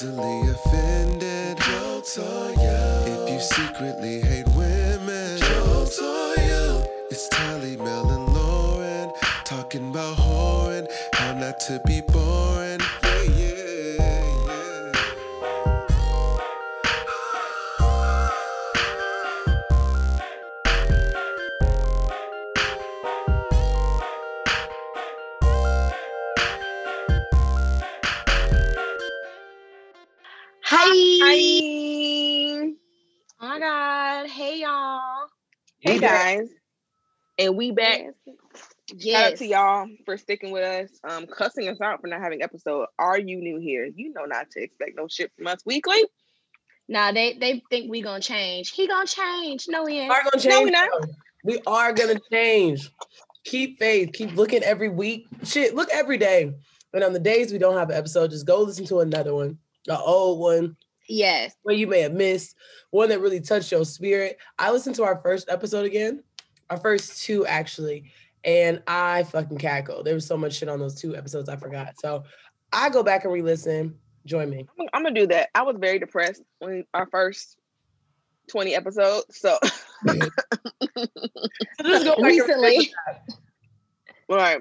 Easily offended, jokes on you. If you secretly hate women, jokes on you. It's Tally, Mel, and Lauren talking about whoring, how not to be boring. And we back. Shout out to y'all for sticking with us. Um, cussing us out for not having episode. Are you new here? You know not to expect no shit from us weekly. Nah, they they think we gonna change. He gonna change. No, he ain't. are gonna No, change. we not. We are gonna change. Keep faith. Keep looking every week. Shit, look every day. And on the days we don't have an episode, just go listen to another one, the old one, Yes. where you may have missed, one that really touched your spirit. I listened to our first episode again, our first two actually, and I fucking cackled. There was so much shit on those two episodes I forgot. So I go back and re-listen. Join me. I'm, I'm gonna do that. I was very depressed when our first 20 episodes. So So just go back and Recently. re-listen. right.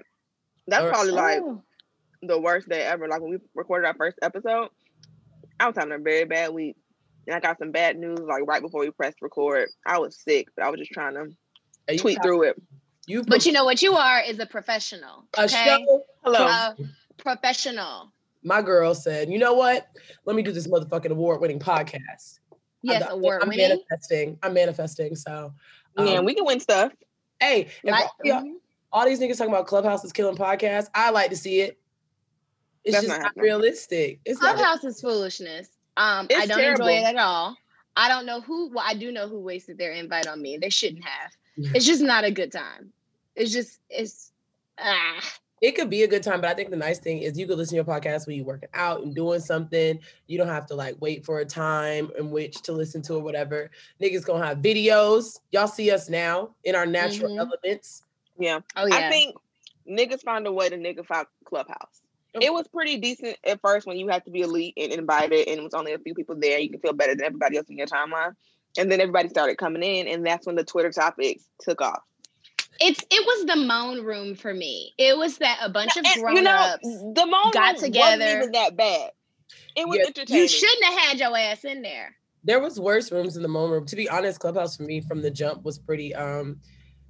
That's Alright. probably like Oh. the worst day ever. Like when we recorded our first episode, I was having a very bad week. And I got some bad news like right before we pressed record. I was sick, but I was just trying to Hey, you tweet got- through it. You But you know what you are is a professional. a Okay. show Hello. Uh, professional. my girl said, you know what? Let me do this motherfucking award winning podcast. Yes, got- award I'm manifesting. I'm manifesting. So, um, yeah, we can win stuff. hey, if Like, all, y'all- mhm. all these niggas talking about Clubhouse is killing podcasts, I like to see it. It's That's just not not, realistic. It's not. Clubhouse is foolishness. Um, I don't enjoy it at all. I don't know who. Well, I do know who wasted their invite on me. They shouldn't have. It's just not a good time. It's just it's ah. It could be a good time, but I think the nice thing is you could listen to your podcast when you're working out and doing something. You don't have to like wait for a time in which to listen to or whatever. Niggas gonna have videos. Y'all see us now in our natural Mhm. elements. Yeah. Oh yeah. I think niggas found a way to nigga fuck Clubhouse. Okay. It was pretty decent at first when you had to be elite and invited, and it was only a few people there. You can feel better than everybody else in your timeline. And then everybody started coming in, and that's when the Twitter topics took off. it's it was the moan room for me. It was that a bunch of And, grown you know, ups. the moment got together. wasn't even that bad. It was Yeah, entertaining. You shouldn't have had your ass in there. there was worse rooms in the moan room. To be honest, Clubhouse for me from the jump was pretty um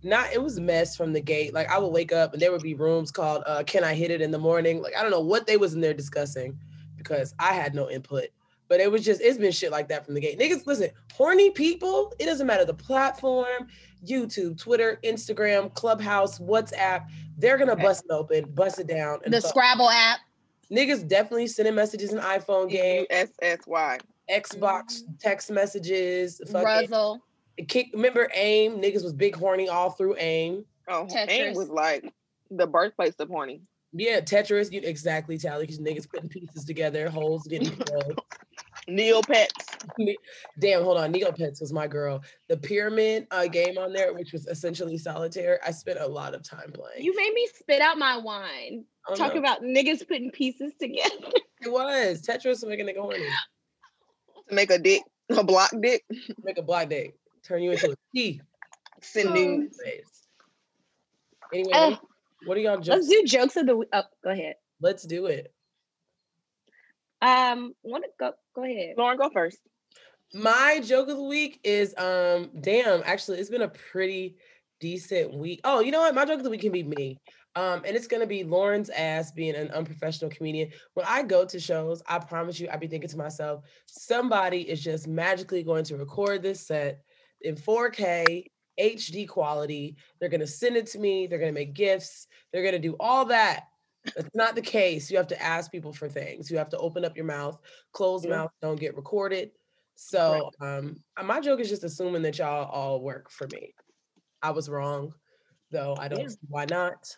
not it was a mess from the gate. Like I would wake up and there would be rooms called uh Can I Hit It in the morning? Like I don't know what they was in there discussing because I had no input. But it was just it's been shit like that from the gate. Niggas, listen, horny people, it doesn't matter the platform, YouTube, Twitter, Instagram, Clubhouse, WhatsApp, they're gonna bust it open, bust it down. And The fuck. Scrabble app. niggas definitely sending messages in iPhone game, S S Y. Xbox mm-hmm. text messages, fucking Ruzzle. kick remember aim niggas was big horny all through aim Oh, Tetris. AIM was like the birthplace of horny. yeah tetris you exactly tally because niggas putting pieces together holes getting filled. Neopets. damn hold on neopets was my girl the pyramid uh, game on there which was essentially solitaire i spent a lot of time playing You made me spit out my wine. Oh, Talk no. about niggas putting pieces together. it was tetris was making a nigga horny To make a dick, a block dick. make a block dick. turn you into a T. Send Oh. news. anyway Uh, what, what are y'all Let's do jokes of the week. Oh, go ahead. let's do it Um, want to go? Go ahead. Lauren, go first. My joke of the week is um damn, actually it's been a pretty decent week. Oh, you know what? My joke of the week can be me. Um, and it's gonna be Lauren's ass being an unprofessional comedian. When I go to shows, I promise you, I be thinking to myself, somebody is just magically going to record this set in 4K, HD quality. They're gonna send it to me, they're gonna make gifts, they're gonna do all that. That's not the case. You have to ask people for things. You have to open up your mouth. Closed Yeah. mouth don't get recorded. So um uh, my joke is just assuming that y'all all work for me. I was wrong, though I don't Yeah. see why not.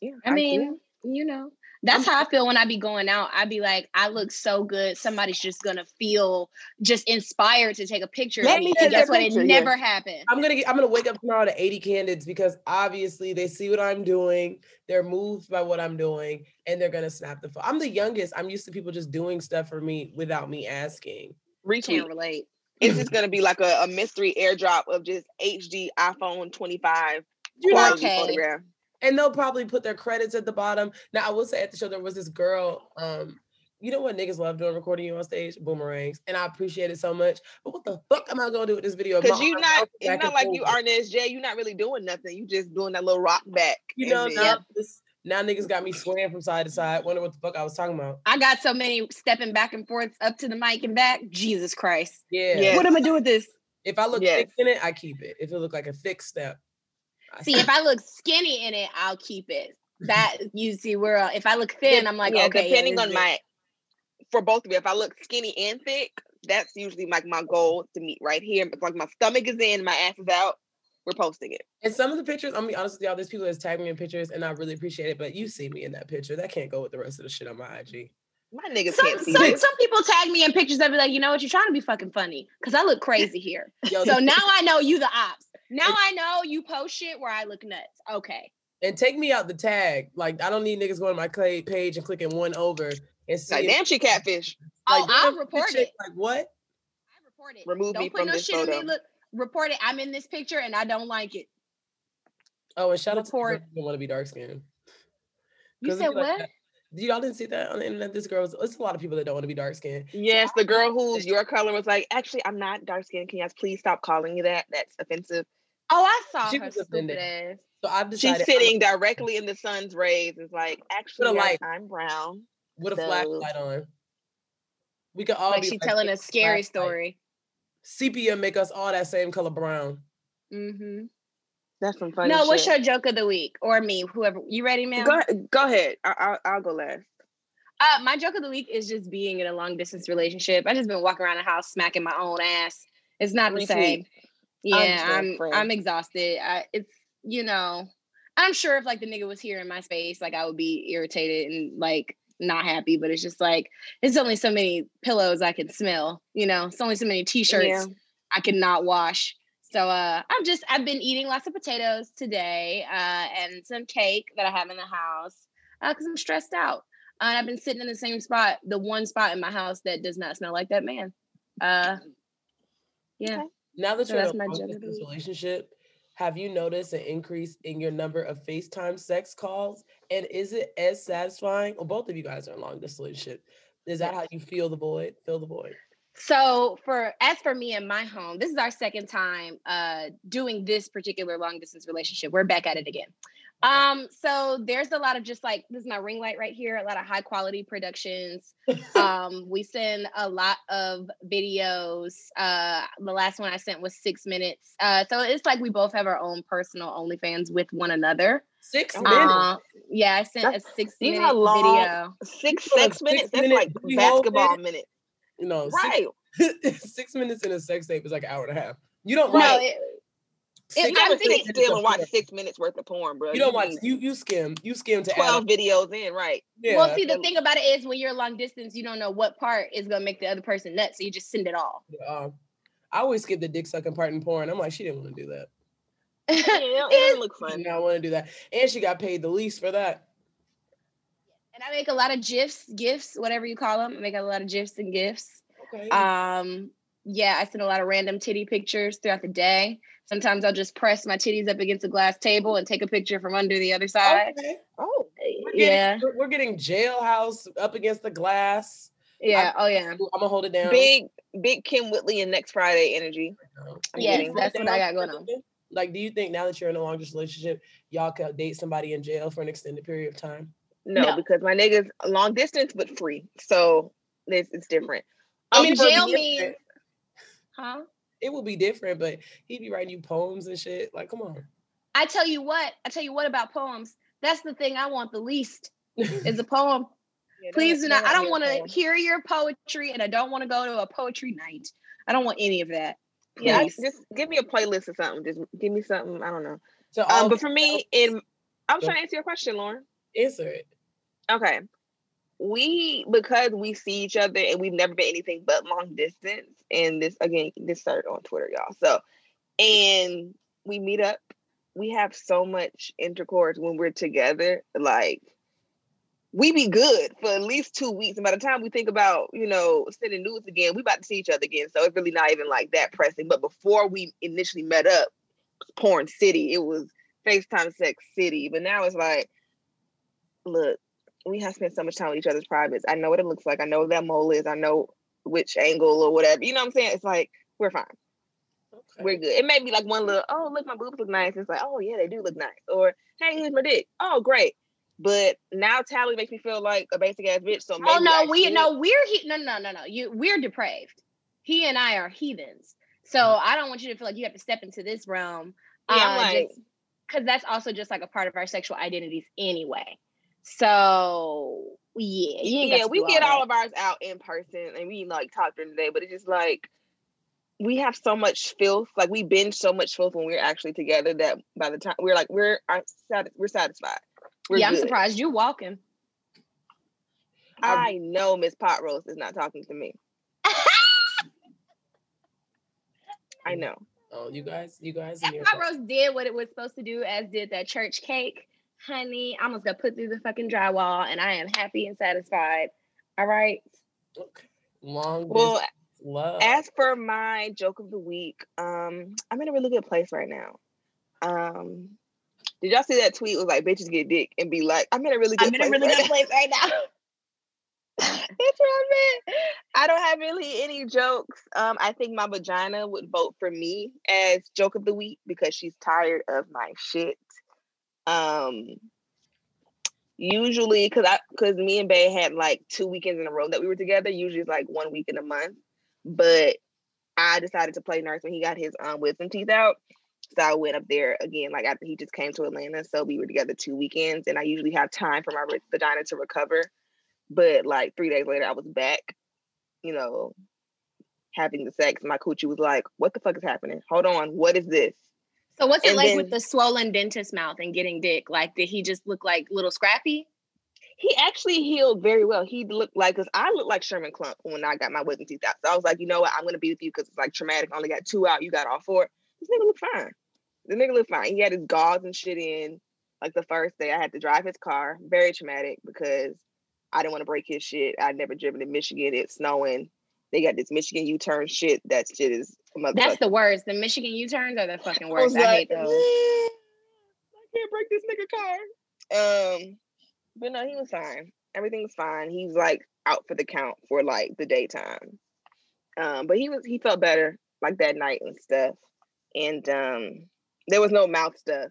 Yeah, I mean, you know, That's how I feel when I be going out. I be like, I look so good. Somebody's just gonna feel just inspired to take a picture Let of me me. see And guess what? picture, It yeah. never happened. I'm gonna get, I'm gonna wake up tomorrow to 80 candidates because obviously they see what I'm doing, they're moved by what I'm doing, and they're gonna snap the phone. I'm the youngest. I'm used to people just doing stuff for me without me asking. Retweet. Can't relate. It's just gonna be like a, a mystery airdrop of just HD iPhone 25 You know, quality Okay. photograph. And they'll probably put their credits at the bottom. Now I will say at the show there was this girl. Um, you know what niggas love doing recording you on stage, boomerangs, and I appreciate it so much. But what the fuck am I gonna do with this video? Cause you're not, it's not and like you forth? are Jay. You're not really doing nothing. You just doing that little rock back. You and know, then- now, this, now niggas got me swaying from side to side. Wonder what the fuck I was talking about. I got so many stepping back and forth up to the mic and back. Jesus Christ. Yeah. Yeah. What am I gonna do with this? If I look Yes. thick in it, I keep it. If it look like a thick step, I See, if I look skinny in it, I'll keep it. That you see where uh, if I look thin, I'm like, yeah, okay. depending this on is- my, for both of you, if I look skinny and thick, that's usually like my goal to meet right here. If like my stomach is in, my ass is out, we're posting it. And some of the pictures, I'm gonna be honest with y'all, there's people that's tagging me in pictures and I really appreciate it. But you see me in that picture. That can't go with the rest of the shit on my IG. My niggas Some, can't see some, some people tag me in pictures that be like, you know what, you're trying to be fucking funny because I look crazy here. Yo, so now I know you the ops. Now I know you post shit where I look nuts. Okay. and take me out the tag. Like I don't need niggas going to my clay page and clicking one over and see. Like damn, she catfish. Oh, I'll report it. Like what? I report it. Remove don't me put from no this shit in me. photo. Look, report it. I'm in this picture and I don't like it. Oh, and shout out to the Report. girls who don't want to be dark skinned. You said what? Y'all didn't see that on the internet. This girl was. It's a lot of people that don't want to be dark skinned. Yes, the girl who's your color was like, actually, I'm not dark skinned. Can you guys please stop calling me that? That's offensive. Oh, I saw She her was stupid offended. ass. So I've She's decided I'm- sitting directly in the sun's rays. It's like, actually, a light. I'm brown. with a So- flashlight on. We could all Like be she telling a scary flashlight. story. Sepia make us all that same color brown. Mm-hmm. That's some funny. No, what's your joke of the week or me? Whoever you ready, man? Go ahead. Go ahead. I, I'll, I'll go last. Uh, my joke of the week is just being in a long distance relationship. I just been walking around the house smacking my own ass. It's not the same. Yeah, understand, I'm. I'm exhausted. I, it's you know, I'm sure if like the nigga was here in my space, like I would be irritated and like not happy. But it's just like it's only so many pillows I can smell. You know, it's only so many t-shirts Yeah. I cannot wash. So uh, I'm just I've been eating lots of potatoes today uh, and some cake that I have in the house because I'm stressed out. Uh, and I've been sitting in the same spot, the one spot in my house that does not smell like that man. Uh, yeah. Okay. Now that So you're in that's a my long joke of the distance week. relationship, have you noticed an increase in your number of FaceTime sex calls? And is it as satisfying? Well, both of you guys are in long distance relationship. Is that how you feel the void? Fill the void. So for as for me and my home, this is our second time uh doing this particular long distance relationship. We're back at it again. Um, so there's a lot of just like this is my ring light right here, a lot of high quality productions. um, we send a lot of videos. Uh the last one I sent was six minutes. Uh so it's like we both have our own personal OnlyFans with one another. Six minutes. Uh, yeah, I sent That's- a six minute long- video. Six You put minutes. That's six-minute like booty hole basketball in? minutes. No, Right. six, six minutes in a sex tape is like an hour and a half. You don't No, watch it, six I'm You thinking- sit still and watch six minutes worth of porn, bro. You don't watch. You you skim. You skim to twelve up. videos in, right? Yeah. Well, see, the thing about it is when you're long distance, you don't know what part is gonna make the other person nuts, so you just send it all. um, I always skip the dick sucking part in porn. I'm like, she didn't want to do that. Yeah, it, don't- it look She fun. did want to do that, and she got paid the least for that. and I make a lot of gifs, gifts, whatever you call them. I make a lot of gifs and gifts. Okay. Um, yeah, I send a lot of random titty pictures throughout the day. Sometimes I'll just press my titties up against a glass table and take a picture from under the other side. okay. Oh, We're getting, Yeah, we're, we're getting jailhouse up against the glass. yeah, oh yeah. I'm gonna hold it down. big, big Kym Whitley and next Friday energy. I'm Yes, getting- that's what I got going on. Like, do you think now that you're in a long distance relationship, y'all could date somebody in jail for an extended period of time? no, No. because my niggas long distance but free, so this it's different. I mean, jail means, huh? It would be different, but he'd be writing you poems and shit. Like, come on. I tell you what, I tell you what about poems. That's the thing I want the least is a poem. Yeah, Please do not. I don't want to hear your poetry, and I don't want to go to a poetry night. I don't want any of that. Yeah, just give me a playlist or something. Just give me something. I don't know. So, all Um, but for me, in I was Go. trying to answer your question, Lauren. answer it. Okay. We because we see each other and we've never been anything but long distance. And this again, this started on Twitter, y'all. So, and we meet up. We have so much intercourse when we're together. Like we be good for at least two weeks. And by the time we think about, you know, sending news again, we about to see each other again. So it's really not even like that pressing. But before we initially met up, porn city. It was FaceTime sex city. But now it's like, look, we have spent so much time with each other's privates. I know what it looks like. I know that mole is. I know which angle or whatever. You know what I'm saying? It's like we're fine. Okay. We're good. It may be like one little, oh look, my boobs look nice. It's like, oh yeah, they do look nice. Or hey, here's my dick. Oh great. But now Tally makes me feel like a basic ass bitch. So oh no, we no, we're he- no no no no. You we're depraved. He and I are heathens. So mm. I don't want you to feel like you have to step into this realm. Yeah, uh, like, because that's also just like a part of our sexual identities anyway. So yeah, yeah, we get all, all of ours out in person and we like talk during the day, but it's just like we have so much filth, like we binge so much filth when we're actually together that by the time we're like we're uh, we're satisfied. We're yeah, I'm surprised you walking. I know Miss Pot Roast is not talking to me. I oh, know. Oh, you guys, you guys. That Pot Roast did what it was supposed to do, as did that church cake honey, I'm just gonna put through the fucking drywall and I am happy and satisfied. All right. Okay. Long well, love. As for my joke of the week, um, I'm in a really good place right now. Um, did y'all see that tweet? It was like bitches get dick and be like, I'm in a really good I'm place. in a really right good now. place right now. That's what I meant. I don't have really any jokes. Um, I think my vagina would vote for me as joke of the week because she's tired of my shit. Um, usually, cause I, cause me and Bay had like two weekends in a row that we were together. Usually, it's like one week in a month. But I decided to play nurse when he got his um wisdom teeth out. So I went up there again, like after he just came to Atlanta. So we were together two weekends, and I usually have time for my vagina to recover. But like three days later, I was back, you know, having the sex. My coochie was like, "What the fuck is happening? Hold on, what is this?" So what's it and like then, with the swollen dentist mouth and getting dick? Like, did he just look like little scrappy? He actually healed very well. He looked like, cause I looked like Sherman Klump when I got my wisdom teeth out. So I was like, you know what? I'm gonna be with you because it's like traumatic. I only got two out. You got all four. This nigga look fine. The nigga look fine. He had his gauze and shit in. Like the first day, I had to drive his car. Very traumatic because I didn't want to break his shit. I'd never driven in Michigan. It's snowing. They got this Michigan U-turn shit. That shit is that's the worst. The Michigan U-turns are the fucking worst. I, I like, hate those. I can't break this nigga car. Um, but no, he was fine. Everything was fine. He's like out for the count for like the daytime. Um, but he was he felt better like that night and stuff. And um, there was no mouth stuff.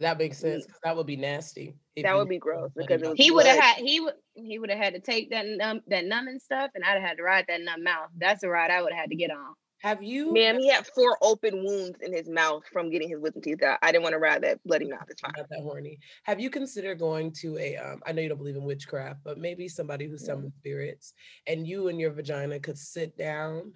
That makes sense. That would be nasty. That would be gross because he would have had he would he would have had to take that numb that numbing stuff, and I'd have had to ride that numb mouth. That's the ride I would have had to get on. Have you? Ma'am, he had four open wounds in his mouth from getting his wisdom teeth out. I didn't want to ride that bloody mouth. It's fine. Not that horny. Have you considered going to a? Um, I know you don't believe in witchcraft, but maybe somebody who summons spirits, and you and your vagina could sit down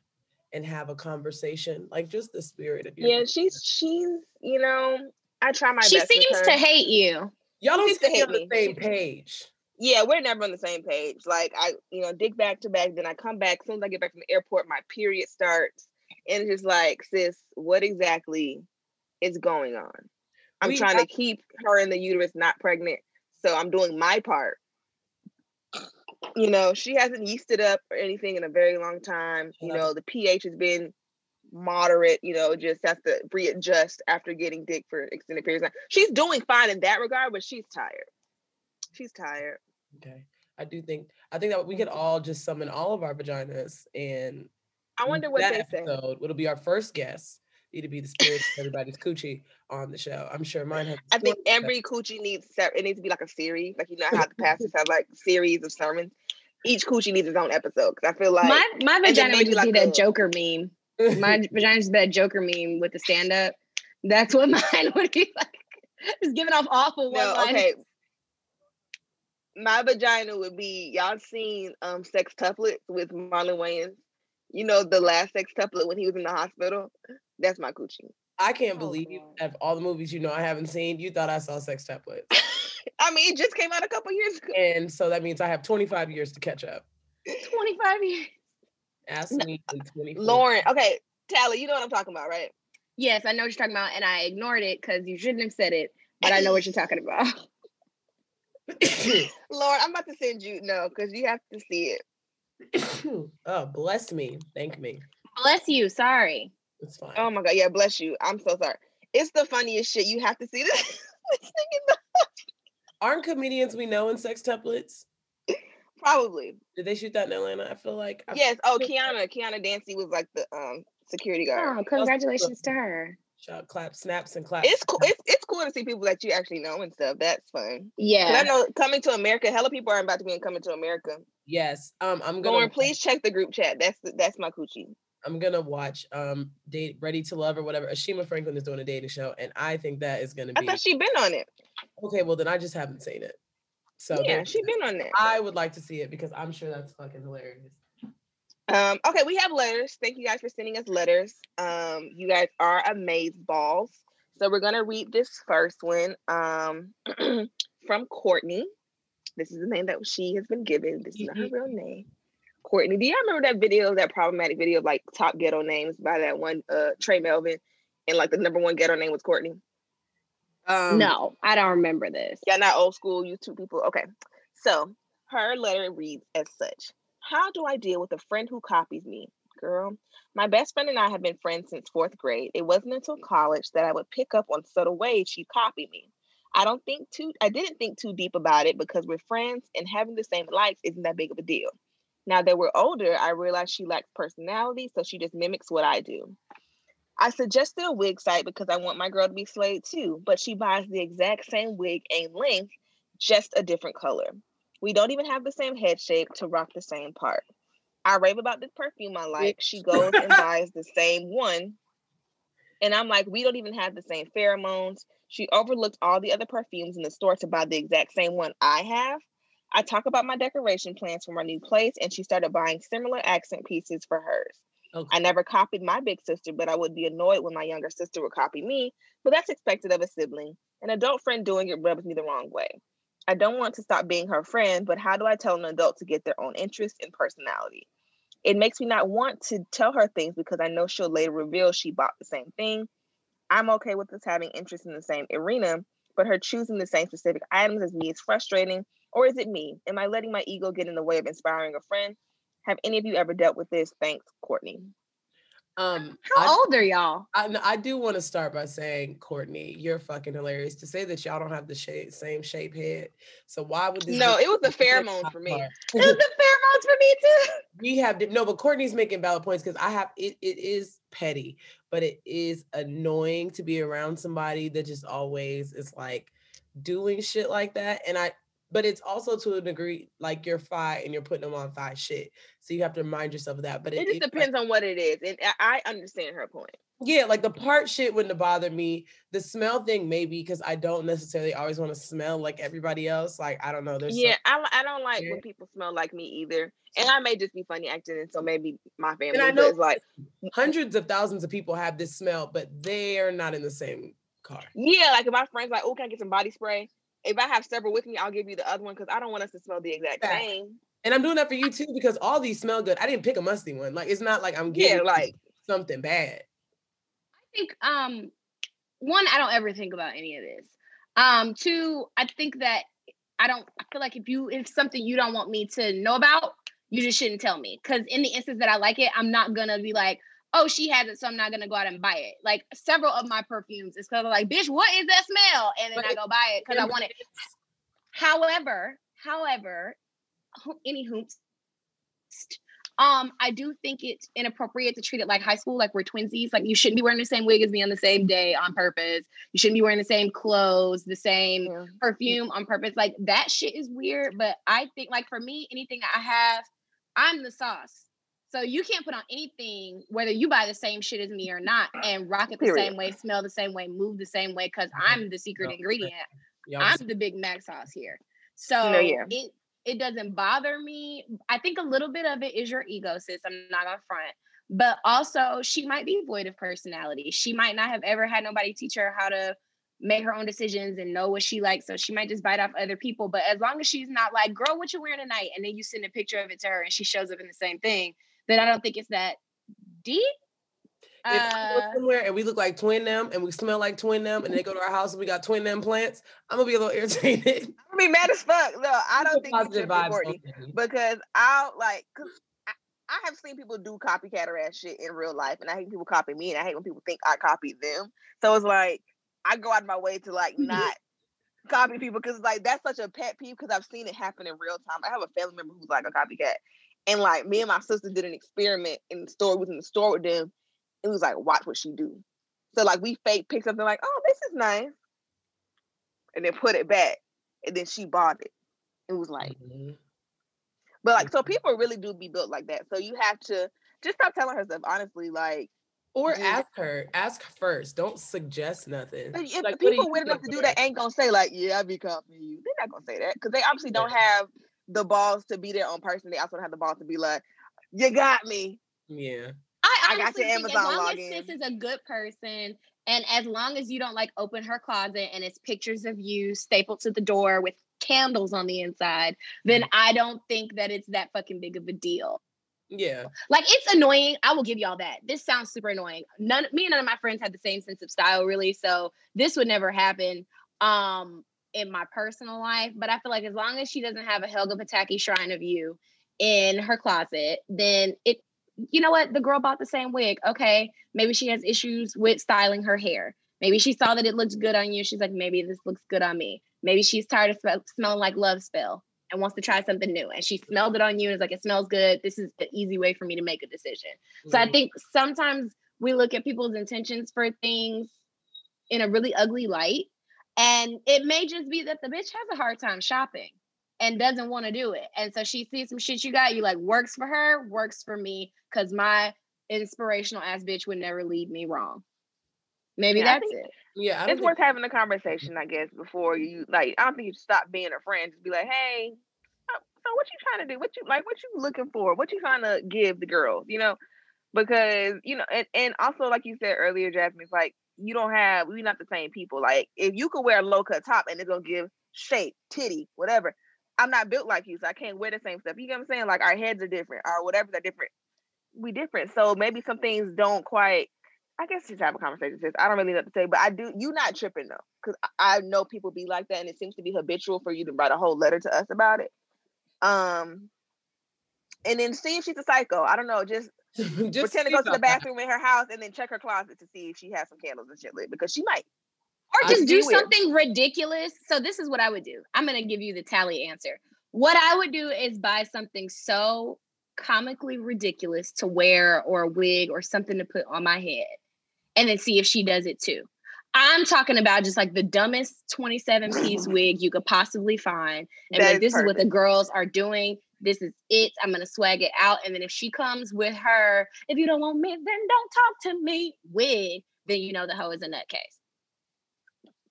and have a conversation, like just the spirit of your. Yeah, she's she's you know I try my she best. She seems to hate you. Y'all don't seem on the same page yeah, we're never on the same page. Like I, you know, dig back to back, then I come back. As soon as I get back from the airport, my period starts and just like, sis, what exactly is going on? I'm we trying have- to keep her in the uterus not pregnant. So I'm doing my part. You know, she hasn't yeasted up or anything in a very long time. You know, the pH has been moderate, you know, just has to readjust after getting dick for extended periods of time. She's doing fine in that regard, but she's tired. She's tired. Okay. I do think I think that we could mm-hmm. all just summon all of our vaginas and I wonder what they episode, say. It'll be our first guest. Need to be the spirit of everybody's coochie on the show. I'm sure mine has. I think every coochie needs it needs to be like a series, like you know how the pastors have like series of sermons. Each coochie needs its own episode because I feel like my my vagina would just like be that Joker meme. My vagina is that Joker meme with the stand up. That's what mine would be like. Just giving off awful no, one okay. My vagina would be y'all seen um Sextuplets with Marlon Wayans you know, the last Sex sextuplet when he was in the hospital. That's my coochie. I can't oh, believe God. of all the movies you know I haven't seen, you thought I saw Sex sextuplets. I mean, it just came out a couple years ago. And so that means I have 25 years to catch up. 25 years. Ask me in 24. Lauren, okay, Tally, you know what I'm talking about, right? Yes, I know what you're talking about, and I ignored it because you shouldn't have said it, but I know what you're talking about. Lauren, I'm about to send you no, because you have to see it. Oh, bless me. Thank me. Bless you. Sorry. It's fine. Oh my god, yeah, bless you. I'm so sorry. It's the funniest shit. You have to see this. Aren't comedians we know in sextuplets? Probably. Did they shoot that in Atlanta? I feel like. I yes. Oh, Kiana. Kiana Dancy was like the um security guard. Oh, congratulations to her. Shout clap snaps and claps. It's cool. It's, it's cool to see people that you actually know and stuff. That's fun. Yeah. I know coming to America, hella people are about to be in coming to America. Yes. Um, I'm gonna Lauren, please check the group chat. That's that's my coochie. I'm gonna watch um date Ready to Love or whatever. Ashima Franklin is doing a dating show, and I think that is gonna be I thought she'd been on it. Okay, well then I just haven't seen it. So yeah, she's been on there. I would like to see it because I'm sure that's fucking hilarious. Um, okay, we have letters. Thank you guys for sending us letters. Um, you guys are amazing balls. So we're gonna read this first one um, from Courtney. This is the name that she has been given. This is not her real name. Courtney, do y'all remember that video, that problematic video of like top ghetto names by that one uh Trey Melvin, and like the number one ghetto name was Courtney? Um, no, I don't remember this. Yeah, not old school YouTube people. Okay, so her letter reads as such: How do I deal with a friend who copies me? Girl, my best friend and I have been friends since fourth grade. It wasn't until college that I would pick up on subtle ways she copied me. I don't think too I didn't think too deep about it because we're friends and having the same likes isn't that big of a deal. Now that we're older, I realize she lacks personality, so she just mimics what I do. I suggested a wig site because I want my girl to be slayed too, but she buys the exact same wig and length, just a different color. We don't even have the same head shape to rock the same part. I rave about this perfume I like. She goes and buys the same one. And I'm like, we don't even have the same pheromones. She overlooked all the other perfumes in the store to buy the exact same one I have. I talk about my decoration plans for my new place, and she started buying similar accent pieces for hers. Okay. I never copied my big sister, but I would be annoyed when my younger sister would copy me. But that's expected of a sibling. An adult friend doing it rubs me the wrong way. I don't want to stop being her friend, but how do I tell an adult to get their own interest and personality? It makes me not want to tell her things because I know she'll later reveal she bought the same thing. I'm okay with us having interest in the same arena, but her choosing the same specific items as me is frustrating. Or is it me? Am I letting my ego get in the way of inspiring a friend? Have any of you ever dealt with this? Thanks, Courtney. Um, how I, old are y'all? I, I do want to start by saying, Courtney, you're fucking hilarious. To say that y'all don't have the shape, same shape head, so why would this? No, it was the pheromone for me. it was the pheromones for me too. We have no, but Courtney's making valid points because I have it. It is petty, but it is annoying to be around somebody that just always is like doing shit like that, and I but it's also to a degree like you're fi and you're putting them on fi shit. So you have to remind yourself of that. But it, it just it, depends like, on what it is. And I understand her point. Yeah, like the part shit wouldn't bother me. The smell thing maybe because I don't necessarily always want to smell like everybody else. Like I don't know. There's yeah, I, I don't like yeah. when people smell like me either. And I may just be funny acting, and so maybe my family. And I know like hundreds of thousands of people have this smell, but they're not in the same car. Yeah, like if my friends like, oh, can I get some body spray? If I have several with me, I'll give you the other one because I don't want us to smell the exact yeah. same. And I'm doing that for you too because all these smell good. I didn't pick a musty one. Like it's not like I'm getting yeah, like something bad. I think um one, I don't ever think about any of this. Um, two, I think that I don't I feel like if you if something you don't want me to know about, you just shouldn't tell me. Cause in the instance that I like it, I'm not gonna be like, oh, she has it, so I'm not gonna go out and buy it. Like several of my perfumes, it's because of like, bitch, what is that smell? And then I go buy it because I want it. However, however, any hoops. Um, I do think it's inappropriate to treat it like high school, like we're twinsies. Like you shouldn't be wearing the same wig as me on the same day on purpose. You shouldn't be wearing the same clothes, the same yeah. perfume on purpose. Like that shit is weird. But I think, like for me, anything I have, I'm the sauce. So you can't put on anything, whether you buy the same shit as me or not, and rock it the Period. same way, smell the same way, move the same way, because mm-hmm. I'm the secret ingredient. I'm the big mac sauce here. So no, yeah. it it doesn't bother me. I think a little bit of it is your ego, sis. I'm not on front. But also she might be void of personality. She might not have ever had nobody teach her how to make her own decisions and know what she likes. So she might just bite off other people. But as long as she's not like, girl, what you wearing tonight? And then you send a picture of it to her and she shows up in the same thing, then I don't think it's that deep. If I go uh, somewhere and we look like twin them and we smell like twin them and they go to our house and we got twin them plants, I'm gonna be a little irritated. I'm gonna be mad as fuck. No, I don't think you should Courtney because I'll like cause I, I have seen people do copycat ass shit in real life and I hate people copy me and I hate when people think I copied them. So it's like I go out of my way to like mm-hmm. not copy people because like that's such a pet peeve because I've seen it happen in real time. I have a family member who's like a copycat. And like me and my sister did an experiment in the store, was in the store with them. It was like, watch what she do. So like we fake picked something like, oh, this is nice. And then put it back. And then she bought it. It was like, mm-hmm. but like, so people really do be built like that. So you have to just stop telling her stuff, honestly. Like, or ask her, ask first. Don't suggest nothing. But if like, people weird enough to do that ain't gonna say like, "Yeah, I be copying you." They're not gonna say that because they obviously don't have the balls to be their own person. They also don't have the balls to be like, "You got me." Yeah. I, I got your Amazon as long login. as sis is a good person, and as long as you don't like open her closet and it's pictures of you stapled to the door with candles on the inside, then mm. I don't think that it's that fucking big of a deal. Yeah. Like it's annoying. I will give y'all that. This sounds super annoying. None me and none of my friends have the same sense of style really, so this would never happen um in my personal life, but I feel like as long as she doesn't have a Helga Pataki shrine of you in her closet, then it you know what? The girl bought the same wig. Okay, maybe she has issues with styling her hair. Maybe she saw that it looks good on you. She's like, maybe this looks good on me. Maybe she's tired of sm- smelling like love spell and wants to try something new. And she smelled it on you and is like, it smells good. This is the easy way for me to make a decision. Mm-hmm. So I mm-hmm. think sometimes we look at people's intentions for things in a really ugly light. And it may just be that the bitch has a hard time shopping and doesn't want to do it. And so she sees some shit you got, you like, works for her, works for me, because my inspirational ass bitch would never lead me wrong. Maybe yeah, that's it. Yeah, it's worth having a conversation, I guess, before you like. I don't think you stop being a friend. Just be like, hey, so what you trying to do? What you like? What you looking for? What you trying to give the girls? You know, because you know, and, and also like you said earlier, Jasmine's like you don't have we're not the same people. Like if you could wear a low cut top and it's gonna give shape, titty, whatever. I'm not built like you, so I can't wear the same stuff. You get what I'm saying? Like our heads are different, or whatever are different. We different, so maybe some things don't quite I guess just have a conversation. Sis. I don't really know what to say, but I do. You not tripping though, because I know people be like that, and it seems to be habitual for you to write a whole letter to us about it. Um, and then see if she's a psycho. I don't know. Just pretend to go to the bathroom that. in her house and then check her closet to see if she has some candles and shit lit because she might. Or just do, do something ridiculous. So this is what I would do. I'm gonna give you the tally answer. What I would do is buy something so comically ridiculous to wear or a wig or something to put on my head and then see if she does it too. I'm talking about just like the dumbest 27 piece wig you could possibly find. And like, this perfect. is what the girls are doing. This is it. I'm gonna swag it out. And then if she comes with her, if you don't want me, then don't talk to me wig, then you know the hoe is a nutcase.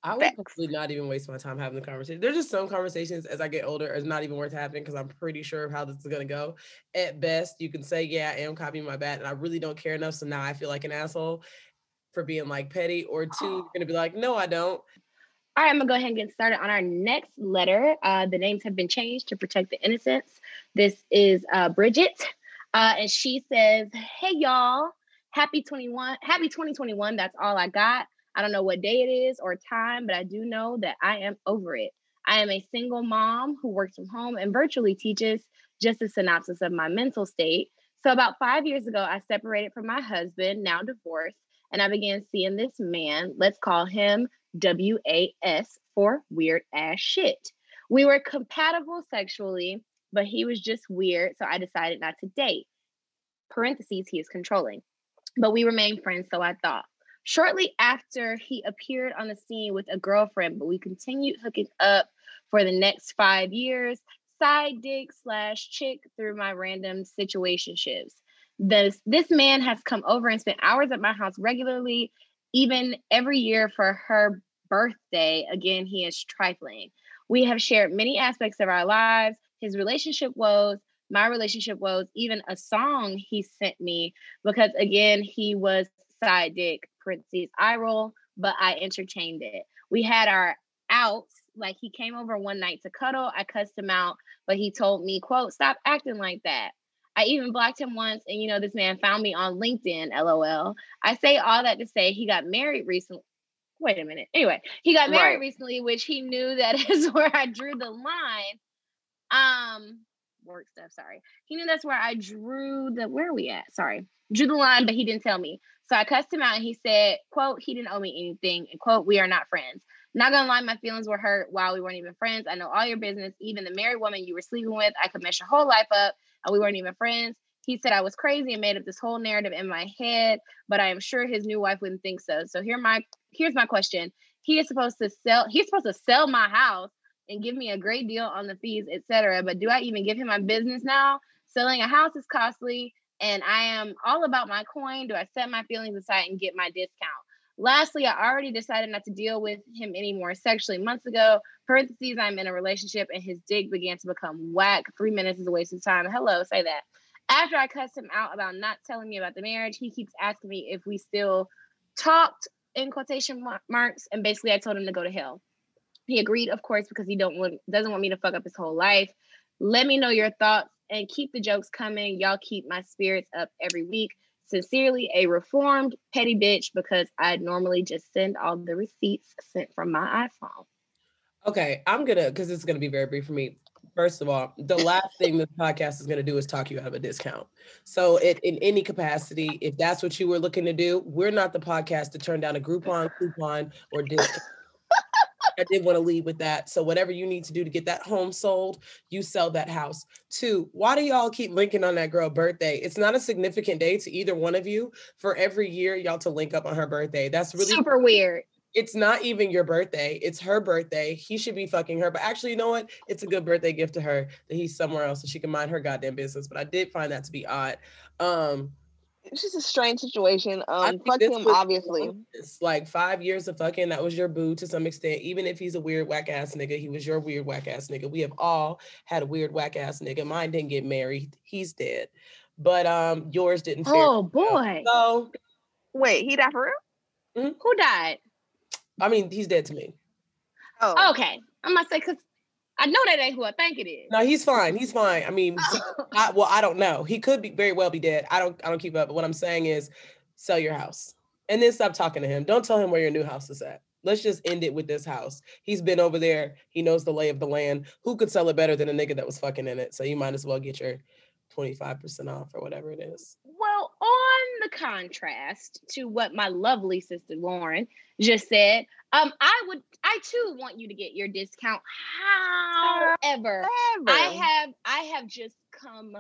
I would probably not even waste my time having the conversation. There's just some conversations as I get older it's not even worth having because I'm pretty sure of how this is gonna go. At best, you can say, Yeah, I am copying my bat, and I really don't care enough. So now I feel like an asshole for being like petty, or two, you're gonna be like, no, I don't. All right, I'm gonna go ahead and get started on our next letter. Uh, the names have been changed to protect the innocents. This is uh, Bridget, uh, and she says, "Hey y'all, happy 21, happy 2021. That's all I got. I don't know what day it is or time, but I do know that I am over it. I am a single mom who works from home and virtually teaches. Just a synopsis of my mental state. So about five years ago, I separated from my husband, now divorced." and I began seeing this man, let's call him WAS for weird ass shit. We were compatible sexually, but he was just weird, so I decided not to date. Parentheses, he is controlling. But we remained friends, so I thought. Shortly after, he appeared on the scene with a girlfriend, but we continued hooking up for the next five years, side dick slash chick through my random situationships. This this man has come over and spent hours at my house regularly, even every year for her birthday. Again, he is trifling. We have shared many aspects of our lives, his relationship woes, my relationship woes, even a song he sent me because again, he was side dick, parentheses, eye roll, but I entertained it. We had our outs. Like he came over one night to cuddle. I cussed him out, but he told me, quote, stop acting like that. I even blocked him once, and you know, this man found me on LinkedIn, lol. I say all that to say he got married recently. Wait a minute. Anyway, he got married Right. recently, which he knew that is where I drew the line. Um, work stuff, sorry. He knew that's where I drew the where are we at? Sorry. Drew the line, but he didn't tell me. So I cussed him out and he said, quote, he didn't owe me anything, and quote, we are not friends. Not gonna lie, my feelings were hurt while we weren't even friends. I know all your business, even the married woman you were sleeping with. I could mess your whole life up, and we weren't even friends. He said I was crazy and made up this whole narrative in my head, but I am sure his new wife wouldn't think so. So here my here's my question. He is supposed to sell, he's supposed to sell my house and give me a great deal on the fees, etc. But do I even give him my business now? Selling a house is costly, and I am all about my coin. Do I set my feelings aside and get my discount? Lastly, I already decided not to deal with him anymore sexually months ago. Parentheses, I'm in a relationship and his dick began to become whack. Three minutes is a waste of time. Hello, say that. After I cussed him out about not telling me about the marriage, he keeps asking me if we still talked in quotation marks, and basically I told him to go to hell. He agreed, of course, because he don't want doesn't want me to fuck up his whole life. Let me know your thoughts and keep the jokes coming. Y'all keep my spirits up every week. Sincerely, a reformed petty bitch because I normally just send all the receipts sent from my iPhone. Okay, I'm gonna because it's gonna be very brief for me. First of all, the last thing this podcast is gonna do is talk you out of a discount. So, it, in any capacity, if that's what you were looking to do, we're not the podcast to turn down a Groupon coupon or discount. I did want to leave with that. So, whatever you need to do to get that home sold, you sell that house. Two, why do y'all keep linking on that girl birthday? It's not a significant day to either one of you. For every year, y'all to link up on her birthday. That's really Super weird. it's not even your birthday. It's her birthday. He should be fucking her. But actually, you know what? It's a good birthday gift to her that he's somewhere else so she can mind her goddamn business. But I did find that to be odd. Um, It's just a strange situation. Um, fuck him, obviously. it's like five years of fucking. That was your boo to some extent. Even if he's a weird whack ass nigga, he was your weird whack ass nigga. We have all had a weird whack ass nigga. Mine didn't get married. He's dead. But um, yours didn't. Oh well. boy. So Wait, he died for real? Who died? I mean, he's dead to me. Oh, Okay. I'm gonna say because I know that ain't who I think it is. No, he's fine. He's fine. I mean, I, well, I don't know. He could be very well be dead. I don't. I don't keep up. But what I'm saying is, sell your house and then stop talking to him. Don't tell him where your new house is at. Let's just end it with this house. He's been over there. He knows the lay of the land. Who could sell it better than a nigga that was fucking in it? So you might as well get your 25% off or whatever it is. The contrast to what my lovely sister Lauren just said, um, I would, I too want you to get your discount. However, Ever. I have, I have just come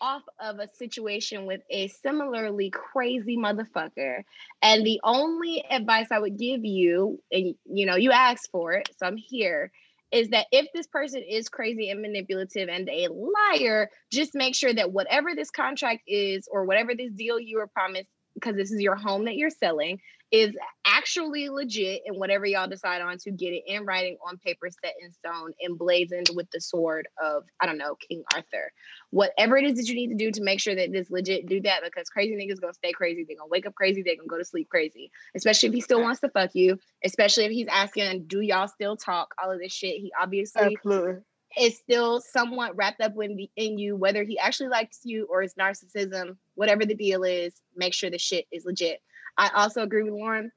off of a situation with a similarly crazy motherfucker, and the only advice I would give you, and you know, you asked for it, so I'm here. Is that if this person is crazy and manipulative and a liar, just make sure that whatever this contract is or whatever this deal you were promised, because this is your home that you're selling, is actually legit and whatever y'all decide on to get it in writing on paper set in stone emblazoned with the sword of i don't know king arthur. Whatever it is that you need to do to make sure that this legit do that because crazy niggas gonna stay crazy. They're gonna wake up crazy. They're gonna go to sleep crazy. Especially if he still wants to fuck you. Especially if he's asking do y'all still talk? All of this shit. He obviously Absolutely. is still somewhat wrapped up in, the, in you, whether he actually likes you or his narcissism, whatever the deal is, make sure the shit is legit. I also agree with Lauren.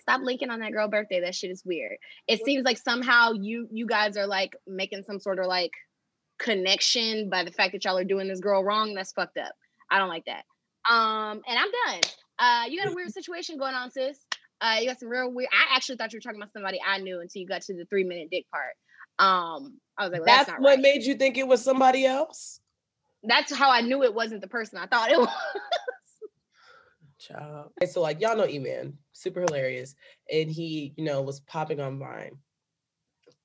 Stop linking on that girl birthday. That shit is weird. It seems like somehow you you guys are like making some sort of like connection by the fact that y'all are doing this girl wrong. That's fucked up. I don't like that. Um, and I'm done. Uh, you got a weird situation going on, sis. Uh, you got some real weird. I actually thought you were talking about somebody I knew until you got to the three minute dick part. Um, I was like, well, That's, that's, what right. made you think it was somebody else? that's how I knew it wasn't the person I thought it was. Child. Okay, so like y'all know E-Man, super hilarious. And he, you know, was popping on Vine.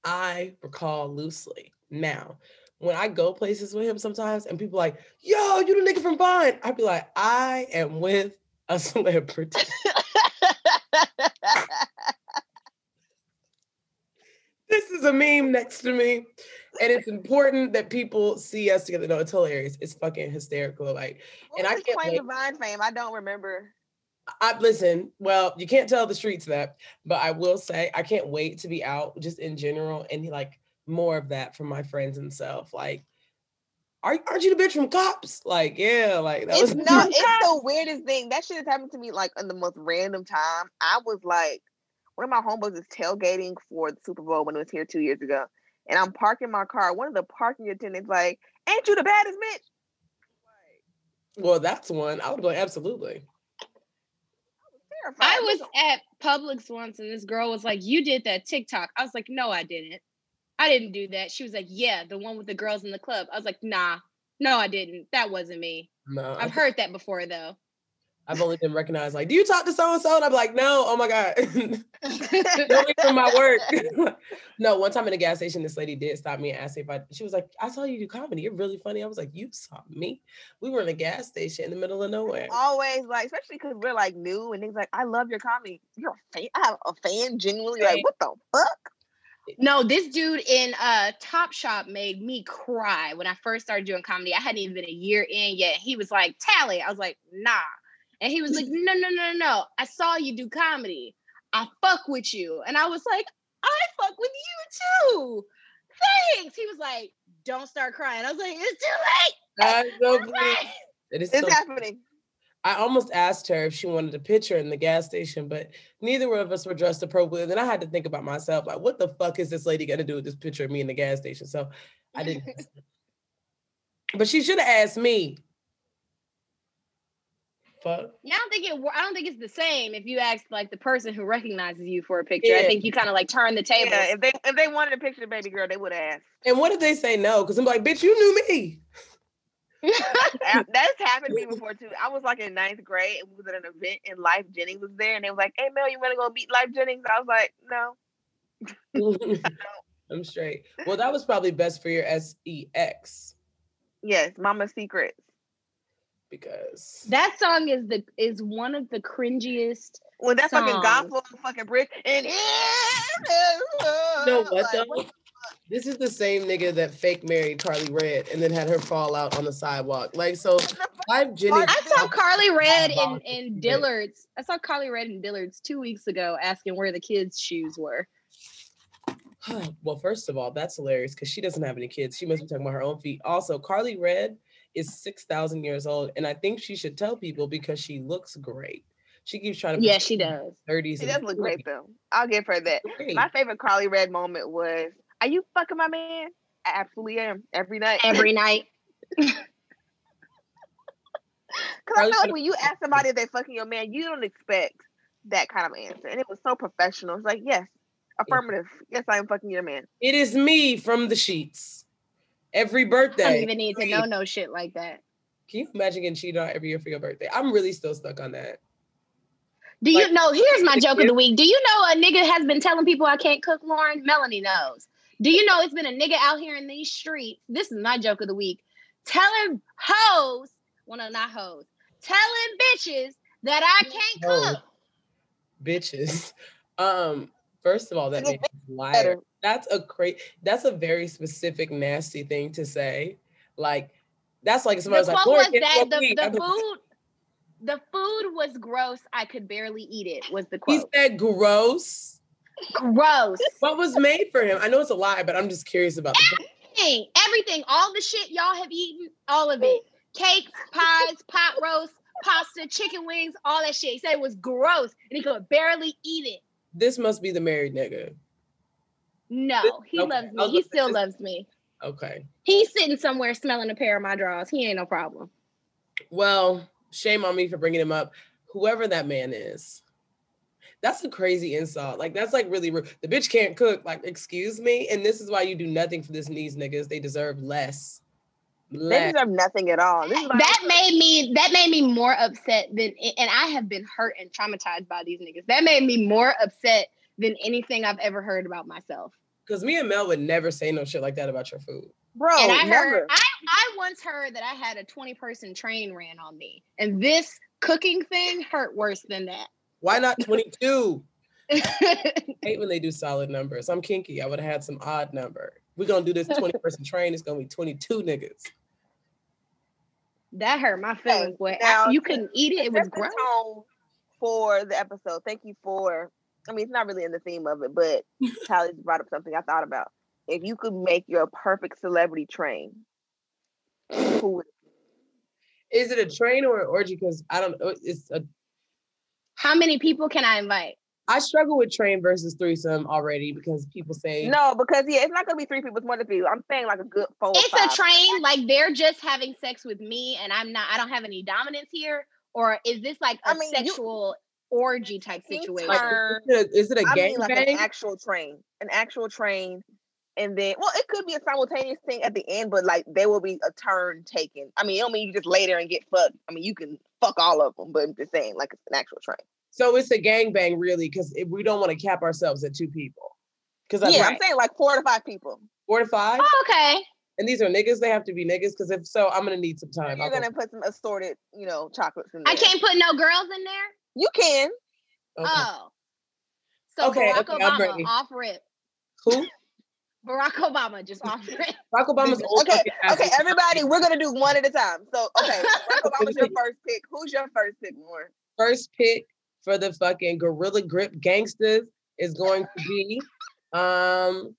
I recall loosely. Now, when I go places with him sometimes and people like, yo, you the nigga from Vine. I'd be like, I am with a celebrity. this is a meme next to me. And it's important that people see us together. No, it's hilarious. It's fucking hysterical. Like, What And I can't claim wait- to Vine fame? I don't remember. I listen. Well, you can't tell the streets that, but I will say I can't wait to be out just in general and like more of that from my friends and self. Like, are, aren't you the bitch from Cops? Like, yeah, like that it's was not. It's the weirdest thing. That shit has happened to me like in the most random time. I was like, one of my homeboys is tailgating for the Super Bowl when it was here two years ago, and I'm parking my car. One of the parking attendants like, "Ain't you the baddest bitch?" Well, that's one. I would be like, absolutely. I was at Publix once and this girl was like, You did that TikTok. I was like, No, I didn't. I didn't do that. She was like, Yeah, the one with the girls in the club. I was like, Nah, no, I didn't. That wasn't me. No. I've heard that before though. I've only been recognized like, do you talk to so and so? And I'm like, no, oh my God. Don't from my work. no, one time in a gas station, this lady did stop me and ask me if I, she was like, I saw you do comedy. You're really funny. I was like, you saw me? We were in a gas station in the middle of nowhere. Always like, especially because we're like new and things like, I love your comedy. You're a fan. I have a fan genuinely like, what the fuck? No, this dude in uh Top Shop made me cry when I first started doing comedy. I hadn't even been a year in yet. He was like, Tally. I was like, nah. And he was like, no, no, no, no. I saw you do comedy. I fuck with you. And I was like, I fuck with you too. Thanks. He was like, don't start crying. I was like, it's too late. It's, so late. It is it's so happening. I almost asked her if she wanted a picture in the gas station, but neither of us were dressed appropriately. And then I had to think about myself, like, what the fuck is this lady gonna do with this picture of me in the gas station? So I didn't. but she should have asked me fuck? Yeah, I don't think it. I don't think it's the same if you ask like the person who recognizes you for a picture. Yeah. I think you kind of like turn the table. Yeah, if they if they wanted a picture of baby girl, they would have asked. And what if they say no? Because I'm like, bitch, you knew me. That's happened to me before too. I was like in ninth grade and we was at an event and Lyfe Jennings was there and they was like, Hey Mel, you wanna go meet Lyfe Jennings? I was like, No. I'm straight. Well, that was probably best for your SEX. Yes, Mama Secrets because that song is the is one of the cringiest. When that songs. fucking gospel fucking brick and no, what though? This is the same nigga that fake married Karlie Redd and then had her fall out on the sidewalk. Like so, I've Jenny. I saw Karlie Redd in, in Dillard's. I saw Karlie Redd in Dillard's two weeks ago, asking where the kids' shoes were. well, first of all, that's hilarious because she doesn't have any kids. She must be talking about her own feet. Also, Karlie Redd is 6,000 years old. And I think she should tell people because she looks great. She keeps trying to. Yeah, she does. 30s. She does look great, though. I'll give her that. Great. My favorite Karlie Redd moment was Are you fucking my man? I absolutely am. Every night. Every night. Because I know like when you ask somebody if they're fucking your man, you don't expect that kind of answer. And it was so professional. It's like, yes, affirmative. Yes, I am fucking your man. It is me from the sheets every birthday. I don't even need to know no shit like that. Can you imagine getting cheated on every year for your birthday? I'm really still stuck on that. Do like, you know? Here's my joke of the week. Do you know a nigga has been telling people I can't cook, Lauren? Melanie knows. Do you know it's been a nigga out here in these streets? This is my joke of the week. Telling hoes, well, no, not hoes, telling bitches that I can't cook. Bitches. Um, first of all, that makes liar. that's a great that's a very specific nasty thing to say. Like that's like somebody's like was that the, the food the food was gross. I could barely eat it was the quote. he said gross? Gross. What was made for him? I know it's a lie but i'm just curious about everything everything all the shit y'all have eaten all of it. Cakes pies pot roast pasta chicken wings all that shit. He said it was gross and he could barely eat it this must be the married nigga no, he okay. loves me. He still loves me. Okay. He's sitting somewhere smelling a pair of my drawers. He ain't no problem. Well, shame on me for bringing him up. Whoever that man is, that's a crazy insult. Like that's like really rude. The bitch can't cook. Like, excuse me. And this is why you do nothing for this these niggas. They deserve less. Less. They deserve nothing at all. that made me that made me more upset than and I have been hurt and traumatized by these niggas. That made me more upset than anything I've ever heard about myself. Because me and Mel would never say no shit like that about your food. Bro, and I never. heard I, I once heard that I had a 20 person train ran on me. And this cooking thing hurt worse than that. Why not 22? hate when they do solid numbers. I'm kinky. I would have had some odd number. We're gonna do this 20 person train. It's gonna be 22 niggas. That hurt my feelings, boy. Now, I, you couldn't eat it. It was gross. for the episode. Thank you for. I mean, it's not really in the theme of it, but Tally brought up something I thought about. If you could make your perfect celebrity train, who would Is it a train or an orgy? Because I don't know. It's a. How many people can I invite? I struggle with train versus threesome already because people say No, because yeah, it's not gonna be three people, it's more than three. I'm saying like a good four. It's five. a train, like they're just having sex with me, and I'm not. I don't have any dominance here, or is this like a I mean, you- sexual orgy type situation? like is it a, is it a I mean like bang? an actual train, an actual train, and then well, it could be a simultaneous thing at the end, but like there will be a turn taken. I mean, it don't mean you just lay there and get fucked. I mean, you can fuck all of them, but I'm just saying like it's an actual train. So it's a gang bang really because we don't want to cap ourselves at two people. Because yeah, yeah, I'm saying like four to five people. four to five, Oh, okay. and these are niggas. They have to be niggas because if so, I'm gonna need some time. You're I'll gonna put some assorted, you know, chocolates in there. I can't put no girls in there. You can. okay. Oh, so Okay, Barack okay, Obama ready. offer it. Who? Barack Obama just offer it. Barack Obama's old. Okay, Okay, everybody, we're gonna do one at a time. So, okay, Barack Obama's your first pick. Who's your first pick, Lauren? first pick for the fucking gorilla grip gangsters is going to be um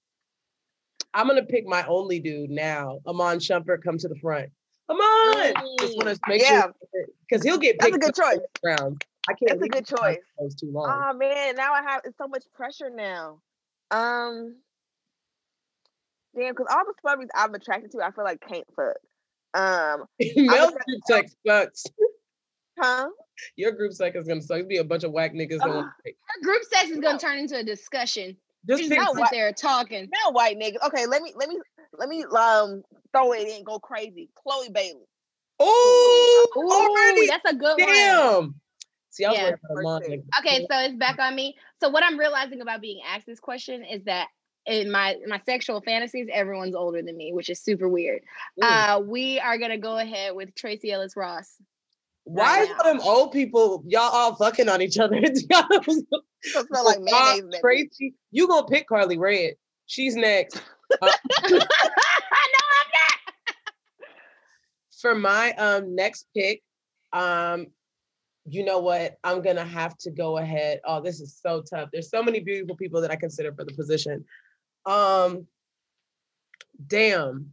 I'm gonna pick my only dude now. Iman Shumpert, come to the front. Iman! Just want to make Yeah. sure because he'll get picked. That's a good choice. round. I can't That's a good choice. Those too long. Oh man, now I have it's so much pressure now. Um, damn, because all the celebrities I'm attracted to, I feel like can't fuck. Um, group sex sucks. huh? Your group sex is gonna suck. It'd be a bunch of whack niggas that want. Her group sex is gonna turn into a discussion. Just Just pick not sit there talking. Now white niggas. Okay, let me let me let me um throw it in, go crazy. Chloe Bailey. Oh, Ooh, already. that's a good one. Damn. See, I was Yeah. worried about Iman. First pick. nigga. Okay, so it's back on me. So what I'm realizing about being asked this question is that in my my sexual fantasies, everyone's older than me, which is super weird. Ooh. Uh, we are gonna go ahead with Tracee Ellis Ross. Why is all them old people y'all all fucking on each other? Smell like mayonnaise. in that bitch. Tracee, you gonna pick Karlie Redd? She's next. no, I'm not. For my um next pick, um, you know what? I'm gonna have to go ahead. Oh, this is so tough. There's so many beautiful people that I consider for the position. Um, damn,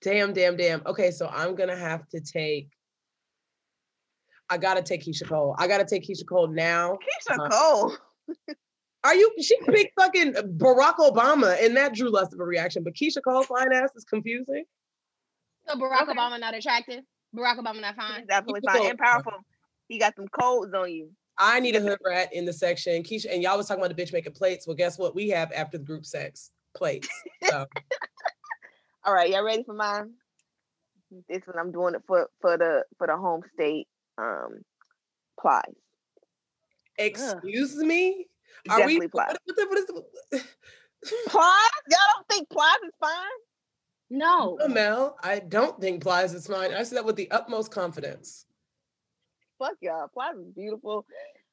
damn, damn, damn. Okay, so I'm gonna have to take. I gotta take Keyshia Cole. I gotta take Keyshia Cole now. Keyshia Uh, Cole. Are you? She picked fucking Barack Obama, and that drew less of a reaction. But Keyshia Cole fine ass is confusing. So Barack Okay. Obama not attractive. Barack Obama not fine. He's fine. definitely Keyshia fine Cole. and powerful. He got some codes on you. I need a hood rat in the section. Keyshia and y'all was talking about the bitch making plates. Well, guess what? We have after the group sex plates. So All right, y'all ready for mine? This one I'm doing it for for the for the home state um plies. excuse me. Are we? Definitely plies. What, what, the- what is the, Plies? Y'all don't think plies is fine? No. No, Mel, I don't think Plies is fine. I say that with the utmost confidence. Fuck y'all. Plies is beautiful.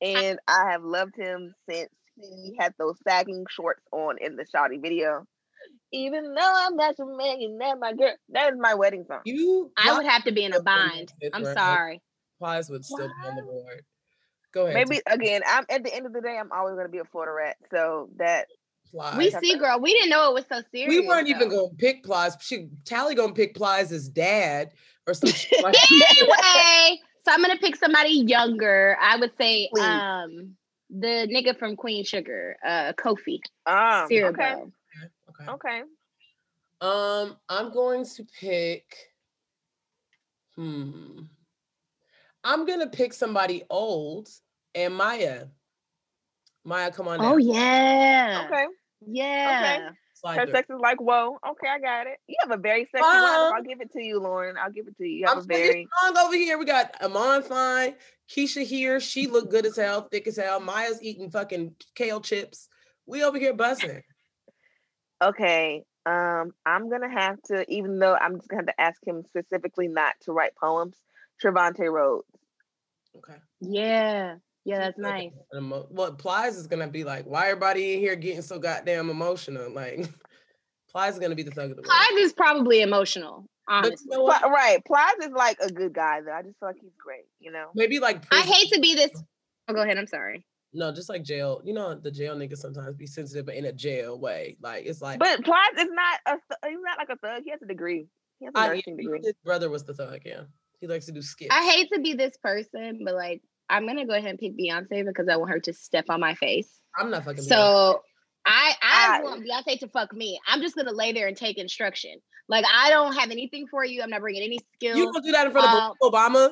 And I have loved him since he had those sagging shorts on in the Shawty video. Even though I'm not your man, you're not my girl. That is my wedding song. You, I would have to be in a bind. I'm right? sorry. Plies would still be on the board. Go ahead. Maybe again, I'm at the end of the day, I'm always gonna be a Florida rat. So that Plies. We see, girl. We didn't know it was so serious. We weren't even going to pick Plies. She Tally gonna pick Plies' as dad or some shit like anyway, so I'm gonna pick somebody younger. I would say Please. um the nigga from Queen Sugar, uh Kofi um Siriboe. okay. Okay. Okay. Um, I'm going to pick. Hmm. I'm gonna pick somebody old and Maya. Maya, come on. Oh now. yeah. Okay. Yeah. Slide Her through. sex is like, whoa, okay, I got it. You have a very sexy Uh, lineup. I'll give it to you, Lauren. I'll give it to you. You have I'm a very very strong over here. We got Iman fine, Keyshia here. She look good as hell, thick as hell. Maya's eating fucking kale chips. We over here buzzing. okay. Um, I'm gonna have to, even though I'm just gonna have to ask him specifically not to write poems. Trevante Rhodes. Okay. Yeah. Yeah, that's nice. An emo- What Plies is gonna be like? Why everybody in here getting so goddamn emotional? Like Plies is gonna be the thug of the world. Clive is probably emotional, But honestly. you know what? Right. Plies is like a good guy though. I just feel like he's great, you know. Maybe like I hate to be this. Oh, go ahead. I'm sorry. No, just like jail. You know, the jail niggas sometimes be sensitive, but in a jail way. Like it's like. But Plies is not a. th- He's not like a thug. He has a degree. He has a I- nursing degree. his brother was the thug. Yeah, he likes to do skits. I hate to be this person, but like I'm gonna go ahead and pick Beyonce because I want her to step on my face. I'm not fucking. Beyonce. So I I I- want Beyonce to fuck me. I'm just gonna lay there and take instruction. Like I don't have anything for you. I'm not bringing any skill you gonna do that in front of um, Obama?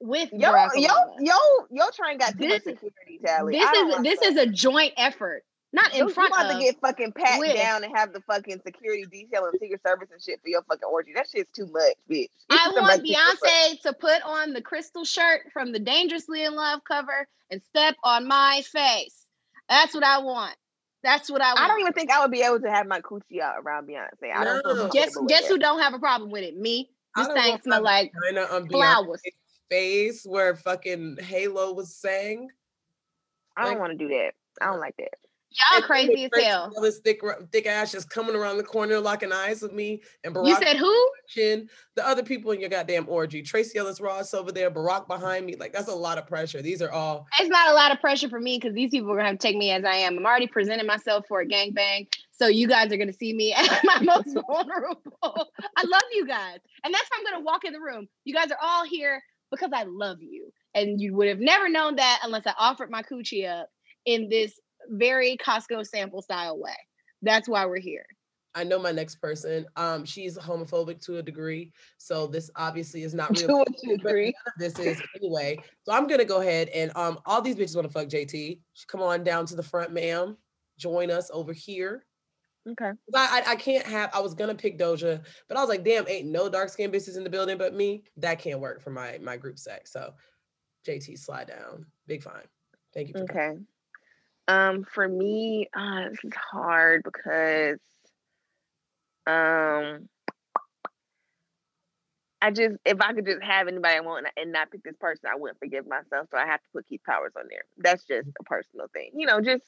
with Yo, Barack yo, Obama. yo, yo, train got too much This is- security, Tally. This I don't is want this that. is a joint effort, not in You- front you about of. to get fucking pat with. down and have the fucking security detail and secret service and shit for your fucking orgy. That shit's too much, bitch. It's I want much too much. Beyonce to put on the crystal shirt from the Dangerously in Love cover and step on my face. That's what I want. That's what I want. I don't even think I would be able to have my coochie out around Beyonce. I don't feel No. guess comfortable with guess that. who don't have a problem with it? Me. I This don't thing want smell my like vagina on flowers. Beyonce's face where fucking Halo was sang. I don't like- want to do that. I don't like that. Y'all And crazy as hell. Ellis thick, thick ass just coming around the corner locking eyes with me and Barack You said who? Chin, the other people in your goddamn orgy. Tracee Ellis Ross over there, Barack behind me. Like that's a lot of pressure. These are all It's not a lot of pressure for me because these people are gonna have to take me as I am. I'm already presenting myself for a gangbang. So you guys are gonna see me at my most vulnerable. I love you guys. And that's how I'm gonna walk in the room. You guys are all here because I love you. And you would have never known that unless I offered my coochie up in this very Costco sample style way. That's why we're here. I know my next person. Um, she's homophobic to a degree. So this obviously is not real. To a degree. this is anyway. So I'm gonna go ahead and um all these bitches want to fuck JT. Come on down to the front, ma'am. Join us over here. Okay. I, I I can't have. I was gonna pick Doja, but I was like, damn, ain't no dark skinned bitches in the building but me. That can't work for my my group sex. So JT, slide down. Big fine. Thank you. For coming. Um, for me, uh, this is hard because um I just if I could just have anybody I want and not pick this person, I wouldn't forgive myself. So I have to put Keith Powers on there. That's just a personal thing. You know, just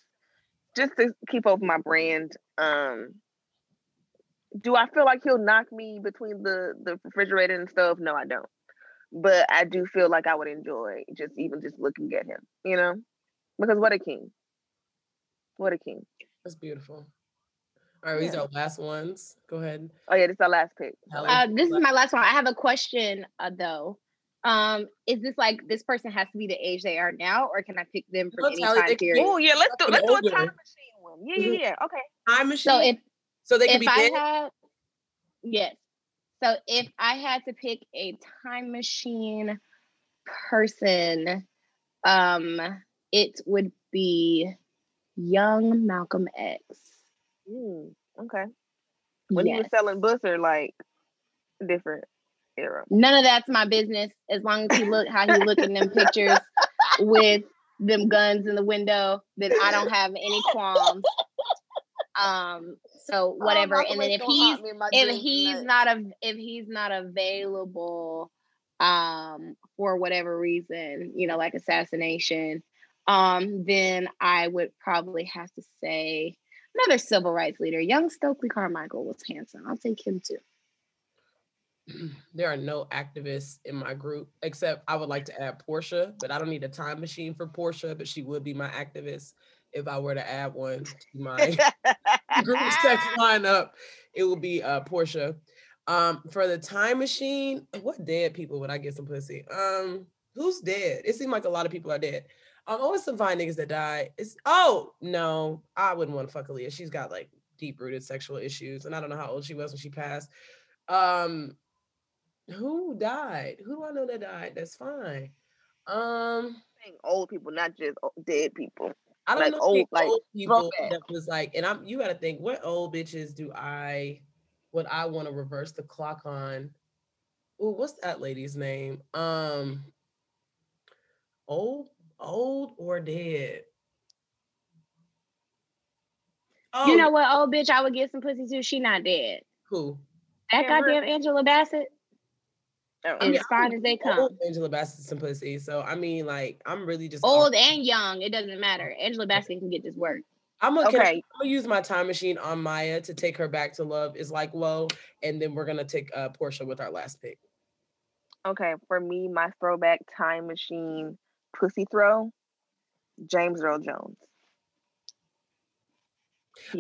just to keep up my brand. Um do I feel like he'll knock me between the the refrigerator and stuff? No, I don't. But I do feel like I would enjoy just even just looking at him, you know? Because what a king. What a king. That's beautiful. All right, these are our last ones. Go ahead. Oh yeah, this is our last pick. Uh, this is my last one. I have a question uh, though. Um, is this like this person has to be the age they are now, or can I pick them from No, any Tally, time period? Oh yeah, let's do Fucking let's do a time machine one. Yeah, yeah, Mhm. yeah. Okay. Time machine. So if so they can if be I dead. had yes, so if I had to pick a time machine person, um, it would be young Malcolm X. Mm, okay. When he was Yes. selling Busser, like different era. None of that's my business as long as he look how he look in them pictures with them guns in the window, then I don't have any qualms. Um, so whatever. and then if he's if he's not a if he's not available um for whatever reason, you know, like assassination, um, then I would probably have to say another civil rights leader. Young Stokely Carmichael was handsome. I'll take him too. there are no activists in my group except I would like to add Portia, but I don't need a time machine for Portia, but she would be my activist if I were to add one to my group sex lineup. It would be uh Portia. Um, for the time machine, what dead people would I get some pussy? Um, who's dead? It seemed like a lot of people are dead. Um, always some fine niggas that die. It's oh no, I wouldn't want to fuck Aaliyah. She's got like deep rooted sexual issues, and I don't know how old she was when she passed. Um, who died? Who do I know that died? That's fine. Um, old people, not just dead people. I don't Like know old- like old people that was like, and I'm you got to think, what old bitches do I what I want to reverse the clock on? Ooh, what's that lady's name? Um, old, old or dead? Oh, You know what, old bitch, I would get some pussy too. She not dead. who? That Amber. goddamn Angela Bassett Oh, is mean, fine I as they come. old Angela Bassett simplicity. So I mean, like, I'm really just Old and young, it doesn't matter. Angela Bassett can get this work. I'm gonna, Okay. I'm gonna use my time machine on Maya to take her back to love is like low, and then we're gonna take uh Portia with our last pick. Okay, for me, my throwback time machine pussy throw, James Earl Jones.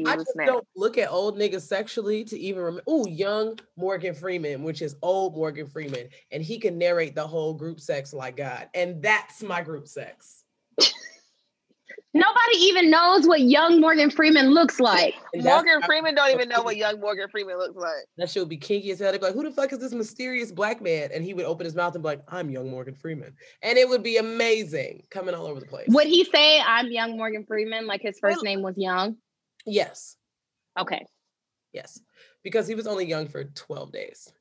I just don't look at old niggas sexually to even remember. Oh, young Morgan Freeman, which is old Morgan Freeman, and he can narrate the whole group sex like God, and that's my group sex. Nobody even knows what young Morgan Freeman looks like. Morgan Freeman don't even know what young Morgan Freeman looks like. That shit would be kinky as hell. They'd be like, "Who the fuck is this mysterious black man?" And he would open his mouth and be like, "I'm young Morgan Freeman," and it would be amazing, coming all over the place. Would he say I'm young Morgan Freeman? Like his first name was Young? Yes, Okay. yes, because he was only young for twelve days.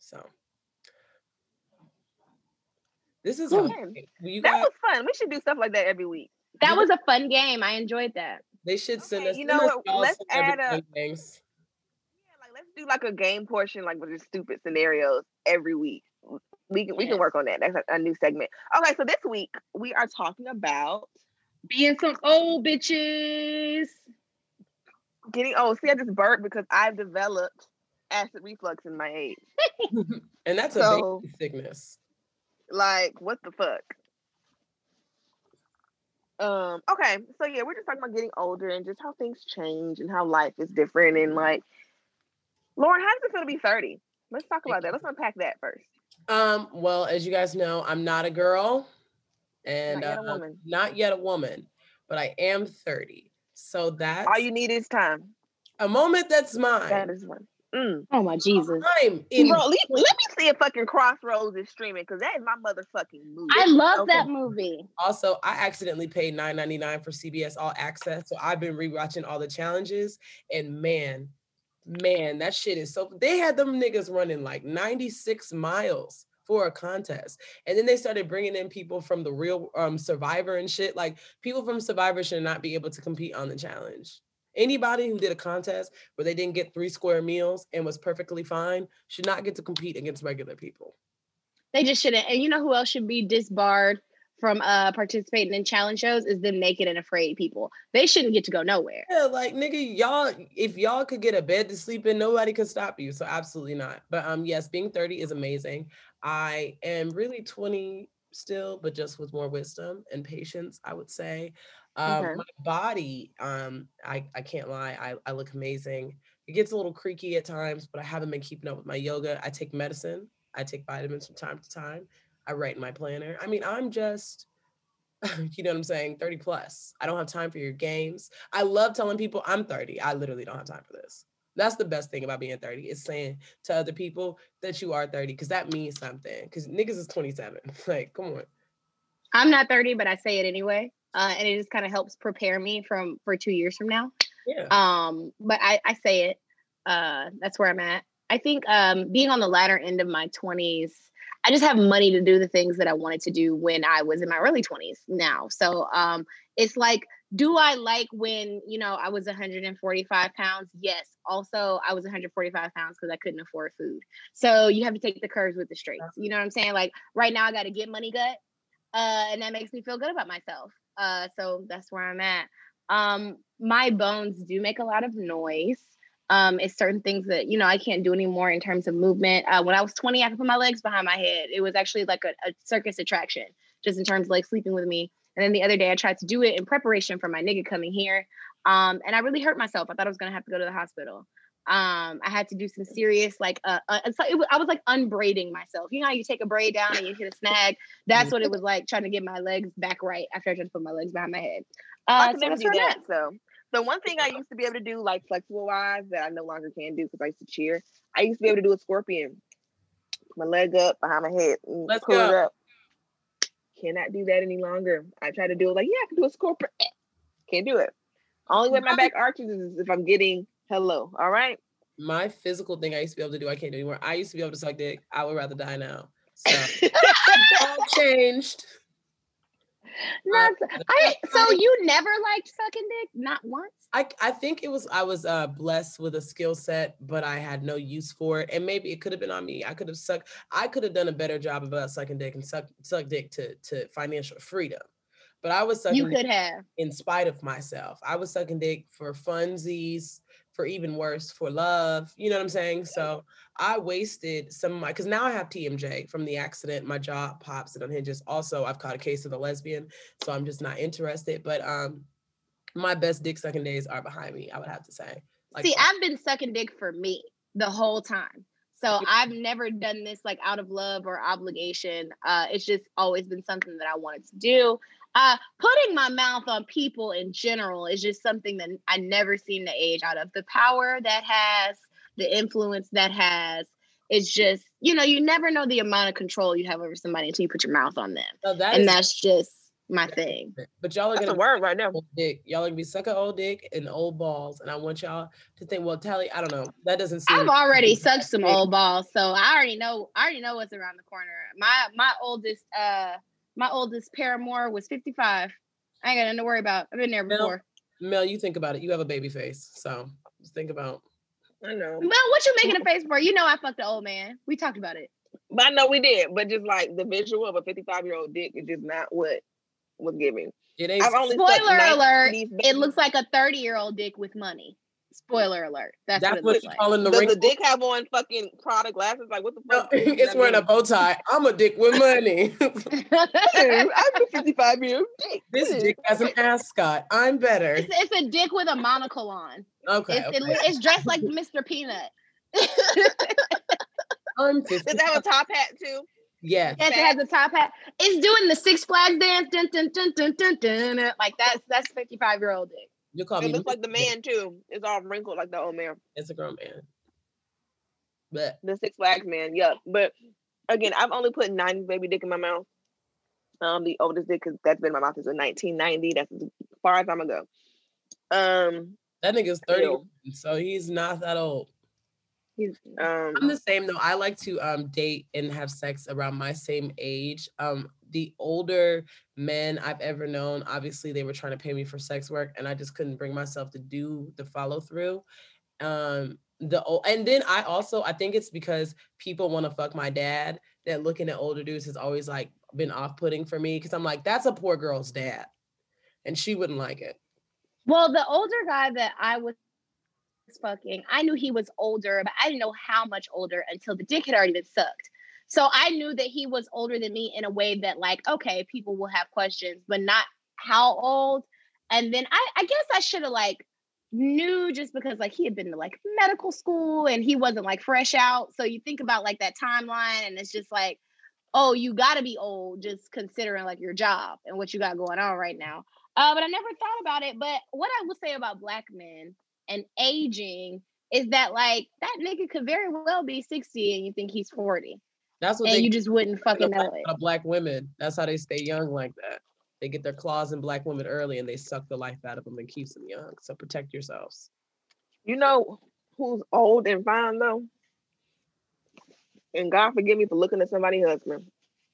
So this is Okay. hard. you That guys, was fun. We should do stuff like that every week. That was a fun game. I enjoyed that. they should send Okay, us. you know what, let's add a- things. Yeah, like let's do like a game portion, like with just stupid scenarios every week. We can we can work on that. That's a, a new segment. Okay, so this week we are talking about Being some old bitches. getting oh see I just burped because I've developed acid reflux in my age. and that's a So- baby sickness. Like what the fuck? Um, okay, so yeah, we're just talking about getting older and just how things change and how life is different and like Lauren, how does it feel to be 30? Let's talk about that. Let's unpack that first. Um, well, as you guys know, I'm not a girl and yet a uh, not yet a woman, but I am 30. So that's All you need is time. a moment that's mine. That is one. Mm. Oh my Jesus. I'm in Bro, let, let me see if fucking Crossroads is streaming because that is my motherfucking movie. I love Okay. that movie. also I accidentally paid $9.99 for CBS All Access. So I've been rewatching all the challenges and man, man, that shit is so they had them niggas running like 96 miles for a contest. And then they started bringing in people from the real um survivor and shit. Like people from survivor should not be able to compete on the challenge. Anybody who did a contest where they didn't get three square meals and was perfectly fine should not get to compete against regular people. They just shouldn't. And you know who else should be disbarred from uh participating in challenge shows is them naked and afraid people. They shouldn't get to go nowhere. Yeah, like nigga, y'all, if y'all could get a bed to sleep in, nobody could stop you. So absolutely not. But um, yes, being 30 is amazing. I am really 20 still, but just with more wisdom and patience, I would say. Um, Okay. my body, um, I, I can't lie, I, I look amazing. It gets a little creaky at times, but I haven't been keeping up with my yoga. I take medicine, I take vitamins from time to time. I write in my planner. I mean, I'm just you know what I'm saying? 30 plus. I don't have time for your games. I love telling people I'm 30. I literally don't have time for this. That's the best thing about being 30 is saying to other people that you are 30 because that means something. Because niggas is 27. Like, come on. I'm not 30, but I say it anyway. Uh, and it just kind of helps prepare me from for two years from now. Yeah. Um, but I, I say it. Uh, that's where I'm at. I think um, being on the latter end of my 20s, I just have money to do the things that I wanted to do when I was in my early 20s now. So um, it's like, do I like when, you know, I was 145 pounds? Yes. Also, I was 145 pounds because I couldn't afford food. So you have to take the curves with the straights. You know what I'm saying? Like right now, I got to get money gut. Uh, and that makes me feel good about myself. Uh, so that's where I'm at. Um, my bones do make a lot of noise. Um, it's certain things that you know I can't do anymore in terms of movement. Uh, when I was 20, I could put my legs behind my head. It was actually like a, a circus attraction, just in terms of like sleeping with me. And then the other day, I tried to do it in preparation for my nigga coming here, um, and I really hurt myself. I thought I was gonna have to go to the hospital. Um, I had to do some serious like uh, uh it's like it was, I was like unbraiding myself. You know how you take a braid down and you hit a snag. That's what it was like trying to get my legs back right after I tried to put my legs behind my head. I Uh, can so never do where that. So the one thing I used to be able to do, like flexible wise, that I no longer can do because I used to cheer. I used to be able to do a scorpion. Put my leg up behind my head, Let's pull it up. Cannot do that any longer. I try to do it like, yeah, I can do a scorpion. Eh, Can't do it. Only way my back arches is if I'm getting hello. All right. My physical thing I used to be able to do, I can't do anymore. I used to be able to suck dick. I would rather die now. So all changed. Not, I so you never liked sucking dick? Not once? I, I think it was I was uh blessed with a skill set, but I had no use for it. And maybe it could have been on me. I could have sucked, I could have done a better job about sucking dick and suck suck dick to to financial freedom. But I was sucking You dick could have. in spite of myself. I was sucking dick for funsies, for even worse, for love. You know what I'm saying? So I wasted some of my because now I have TMJ from the accident. My job pops it unhinges. Also, I've caught a case of the lesbian, so I'm just not interested. But um, my best dick sucking days are behind me. I would have to say. Like, See, I've been sucking dick for me the whole time. So I've never done this like out of love or obligation. Uh, it's just always been something that I wanted to do. Uh, putting my mouth on people in general is just something that I never seen the age out of. The power that has, the influence that has, it's just you know you never know the amount of control you have over somebody until you put your mouth on them, oh, that and is- that's just my thing. But y'all are That's gonna word right now. Dick. Y'all are gonna be sucking old dick and old balls. And I want y'all to think, well, Tally, I don't know. That doesn't seem I've already sucked some old balls. So I already know I already know what's around the corner. My my oldest uh my oldest paramour was 55. I ain't got nothing to worry about. I've been there before. Mel, Mel, you think about it. You have a baby face. So just think about I know. Well, what you making a face for? You know I fucked the old man. We talked about it. But I know we did. But just like the visual of a 55 year old dick is just not what was giving. It ain't. I've only Spoiler alert! It looks like a thirty-year-old dick with money. Spoiler alert. That's, That's what, what you like. calling the Does ring. the dick have on fucking Prada glasses? Like what the fuck? No, it's wearing mean? a bow tie. I'm a dick with money. I'm a 55 year old dick. This dick has an ascot. I'm better. It's, it's, a dick with a monocle on. Okay. It's, okay. It, it's dressed like Mr. Peanut. I'm 50. Does that have a top hat too? Yes. Yes, it has a top hat. It's doing the Six Flags dance, dun, dun, dun, dun, dun, dun, like that's that's 55 year old dick. You call it me. Looks like the man too. It's all wrinkled like the old man. It's a grown man. But the Six Flags man, yeah. But again, I've only put nine baby dick in my mouth. Um, the oldest dick because that's been in my mouth is in 1990. That's as far as I'm gonna go. Um, that nigga's 30, ew. so he's not that old. He's, Um, I'm the same though. I like to um, date and have sex around my same age. Um, the older men I've ever known, obviously they were trying to pay me for sex work, and I just couldn't bring myself to do the follow through. Um, the and then I also I think it's because people want to fuck my dad that looking at older dudes has always like been off putting for me because I'm like that's a poor girl's dad, and she wouldn't like it. Well, the older guy that I was fucking. I knew he was older, but I didn't know how much older until the dick had already been sucked. So I knew that he was older than me in a way that, like, okay, people will have questions, but not how old. And then I, I guess I should have like knew just because like he had been to like medical school and he wasn't like fresh out. So you think about like that timeline, and it's just like, oh, you got to be old, just considering like your job and what you got going on right now. Uh, but I never thought about it. But what I will say about black men and aging is that like that nigga could very well be 60 and you think he's 40. That's what and they, you just wouldn't fucking know it. Black women. That's how they stay young like that. They get their claws in black women early and they suck the life out of them and keeps them young. So protect yourselves. You know who's old and fine though? And God forgive me for looking at somebody's husband.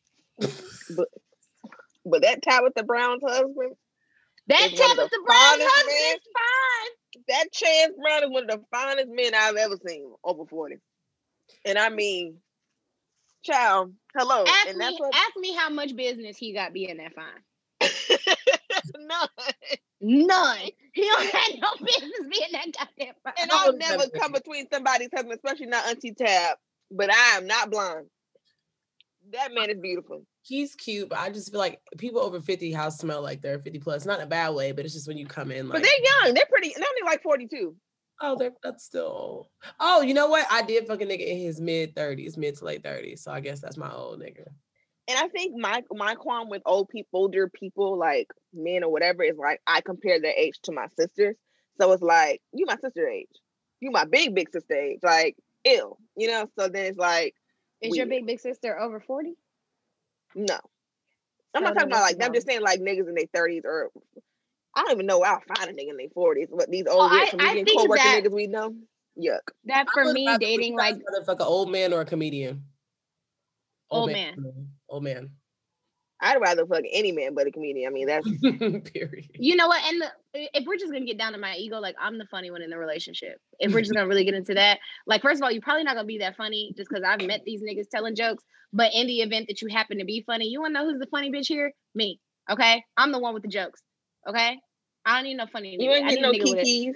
but but that Tabitha Brown's husband. That Tabitha Brown's husband is fine that Chance Brown is one of the finest men I've ever seen over 40. And I mean, child, hello. Ask, and me, what... ask me how much business he got being that fine. None. None. He don't have no business being that goddamn fine. And I'll never come between somebody's husband, especially not Auntie Tab. But I am not blind. That man is beautiful he's cute, but I just feel like people over 50 house smell like they're 50 plus. Not in a bad way, but it's just when you come in like But they're young. They're pretty they're only like 42. Oh, they're that's still Oh, you know what? I did fucking nigga in his mid 30s, mid to late 30s. So I guess that's my old nigga. And I think my my qualm with old people, older people, like men or whatever, is like I compare their age to my sisters. So it's like, you my sister age. You my big, big sister age. Like, ill. You know? So then it's like Is weird. your big big sister over 40? No. I'm not talking about like I'm just saying like niggas in their 30s or I don't even know where I'll find a nigga in their 40s, but these old well, comedian co-worker niggas we know. Yuck. That for me dating like like an old man or a comedian. Old, old man. man. Old man. I'd rather fuck any man but a comedian. I mean, that's period. You know what? And the, if we're just gonna get down to my ego, like I'm the funny one in the relationship. If we're just gonna really get into that, like first of all, you're probably not gonna be that funny just because I've met these niggas telling jokes. But in the event that you happen to be funny, you wanna know who's the funny bitch here? Me. Okay, I'm the one with the jokes. Okay, I don't need no funny. You ain't get no kikis.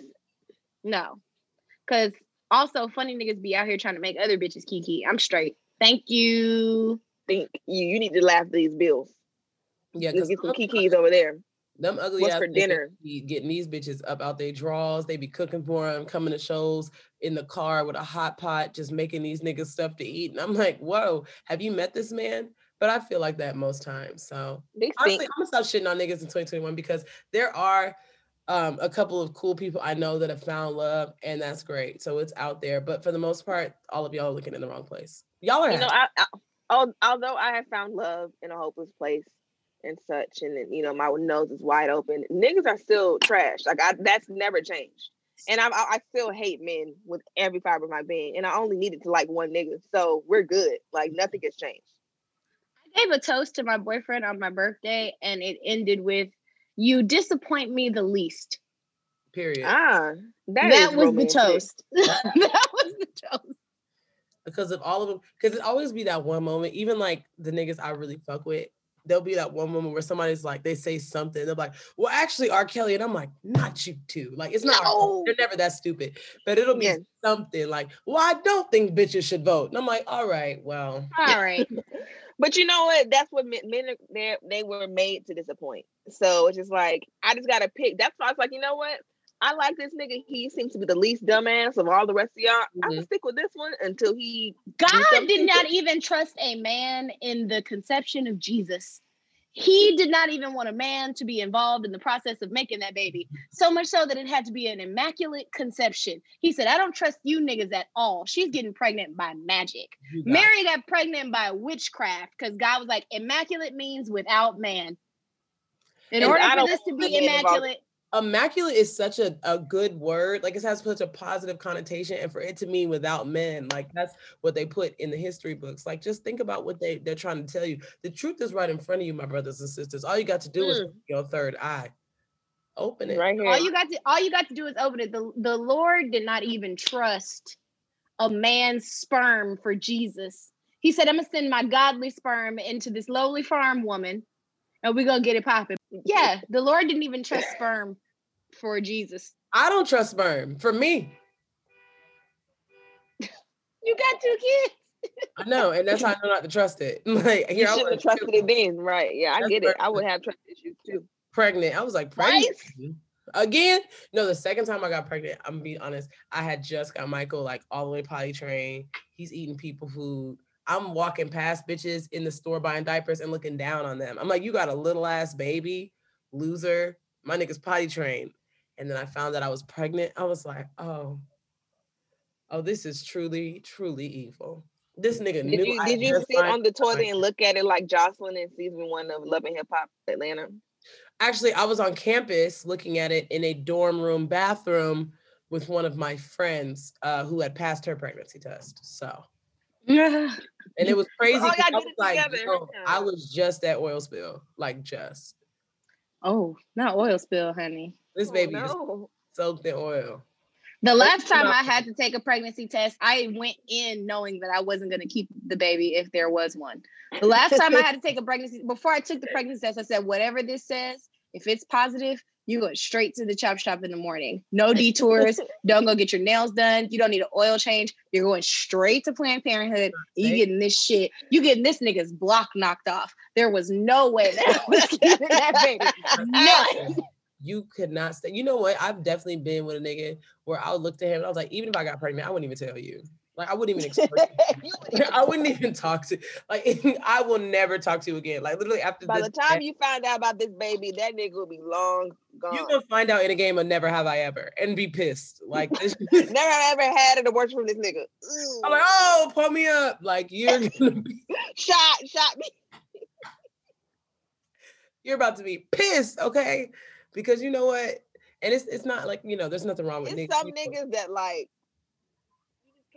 No, Cause also funny niggas be out here trying to make other bitches kiki. I'm straight. Thank you. Think you you need to laugh these bills. Yeah, because get some kikis over there. them ugly What's ass for dinner? be getting these bitches up out their drawers. They be cooking for them, coming to shows in the car with a hot pot, just making these niggas stuff to eat. And I'm like, whoa, have you met this man? But I feel like that most times. So honestly, I'm gonna stop shitting on niggas in 2021 because there are um, a couple of cool people I know that have found love, and that's great. So it's out there. But for the most part, all of y'all are looking in the wrong place. Y'all are you know. I, I although I have found love in a hopeless place and such, and you know, my nose is wide open. Niggas are still trash. Like I, that's never changed. And I, I I still hate men with every fiber of my being, and I only needed to like one nigga, so we're good. Like nothing has changed. I gave a toast to my boyfriend on my birthday, and it ended with "You disappoint me the least." period. Ah, that was romantic. the toast. that was the toast. because of all of them. Because it always be that one moment, even like the niggas I really fuck with, there'll be that one moment where somebody's like, they say something, they're like, well, actually, R. Kelly, and I'm like, not you too. Like, it's not, No. they're never that stupid, but it'll be Yeah. something like, well, I don't think bitches should vote. And I'm like, all right, well, All right. But you know what? That's what men, men they they were made to disappoint. So it's just like I just gotta pick. That's why I was like, you know what? I like this nigga. He seems to be the least dumbass of all the rest of y'all. I'm gonna mm-hmm. stick with this one until he. God did not to- even trust a man in the conception of Jesus. He did not even want a man to be involved in the process of making that baby. So much so that it had to be an immaculate conception. He said, I don't trust you niggas at all. She's getting pregnant by magic. Mary got pregnant by witchcraft because God was like, immaculate means without man. In And order for this to be immaculate, immaculate is such a, a good word like it has such a positive connotation and for it to mean without men like that's what they put in the history books like just think about what they they're trying to tell you the truth is right in front of you my brothers and sisters all you got to do is Mm. open your third eye open it Right here. all you got to all you got to do is open it. The, the Lord did not even trust a man's sperm for Jesus. He said, I'm gonna send my godly sperm into this lowly farm woman and we're gonna get it popping. Yeah, the Lord didn't even trust sperm for Jesus. i don't trust sperm for me You got two kids. i know and that's how i know not to trust it like you here I shouldn't have was trusted it then, right? Yeah, I That's get it. I would have trust issues too. pregnant. I was like, pregnant Twice? again. No, the second time I got pregnant, I'm gonna be honest. I had just got Michael like all the way potty trained. He's eating people food. I'm walking past bitches in the store buying diapers and looking down on them. I'm like, you got a little ass baby, loser. My nigga's potty trained. And then I found that I was pregnant. I was like, oh, oh, this is truly, truly evil. This nigga Did knew. you did you sit on the toilet and look at it like Joseline in season one of Love and Hip Hop Atlanta? actually i was on campus looking at it in a dorm room bathroom with one of my friends uh, who had passed her pregnancy test so and it was crazy all 'cause I was like yo, i was just at oil spill like just Oh, not oil spill, honey. this Oh, baby is no. soaked in oil The last time I had to take a pregnancy test, I went in knowing that I wasn't going to keep the baby if there was one. The last time I had to take a pregnancy, before I took the pregnancy test, I said, whatever this says, if it's positive, you go straight to the chop shop in the morning. No detours. don't go get your nails done. You don't need an oil change. You're going straight to Planned Parenthood. You getting this shit. You getting this nigga's block knocked off. There was no way that I was keeping that baby. None. you could not stay you know what i've definitely been with a nigga where i would look to him and i was like even if i got pregnant i wouldn't even tell you like i wouldn't even explain You I wouldn't even talk to like I will never talk to you again. Like literally after By this the time you find out about this baby, that nigga will be long gone. you're gonna find out in a game of never have I ever and be pissed. Like this, Never have I ever had it worse from this nigga. I'm like, oh, pull me up. Like you're gonna be, shot, shot me. you're about to be pissed, okay? Because you know what? And it's it's not like you know, there's nothing wrong with It's niggas. some niggas that like you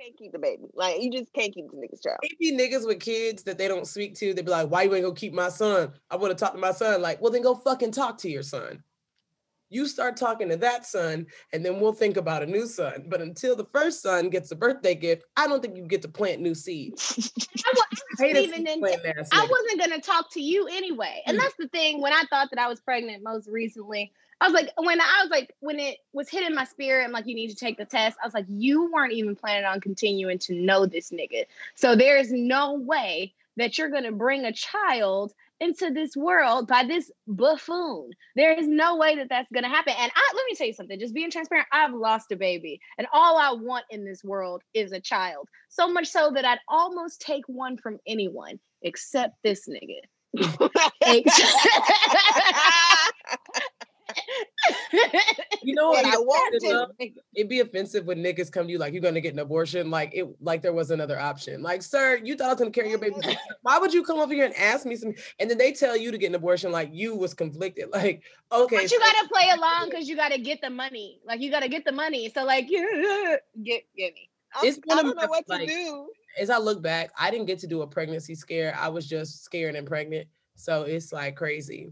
can't keep the baby. Like you just can't keep the nigga's child. It be niggas with kids that they don't speak to. They be like, why you ain't gonna keep my son? I want to talk to my son. Like, well, then go fucking talk to your son. You start talking to that son, and then we'll think about a new son. But until the first son gets a birthday gift, I don't think you get to plant new seeds. I, wa- I Hate wasn't even in- planting I wasn't gonna talk to you anyway. And Mm. that's the thing. When I thought that I was pregnant most recently, I was like, when I was like, when it was hitting my spirit, I'm like, you need to take the test. I was like, you weren't even planning on continuing to know this nigga. So there is no way that you're gonna bring a child into this world by this buffoon. There is no way that that's gonna happen. And I let me tell you something. Just being transparent, I've lost a baby, and all I want in this world is a child. So much so that I'd almost take one from anyone except this nigga. You know what? I want It's to. It'd be offensive when niggas come to you like you're gonna get an abortion, like it like there was another option. Like, sir, you thought I was gonna carry your baby. Why would you come over here and ask me some? And then they tell you to get an abortion, like you was conflicted. Like, okay, But you gotta play along because you gotta get the money. Like you gotta get the money. So like get get me. It's been I don't know what to like- do. as I look back, I didn't get to do a pregnancy scare. I was just scared and pregnant. So it's like crazy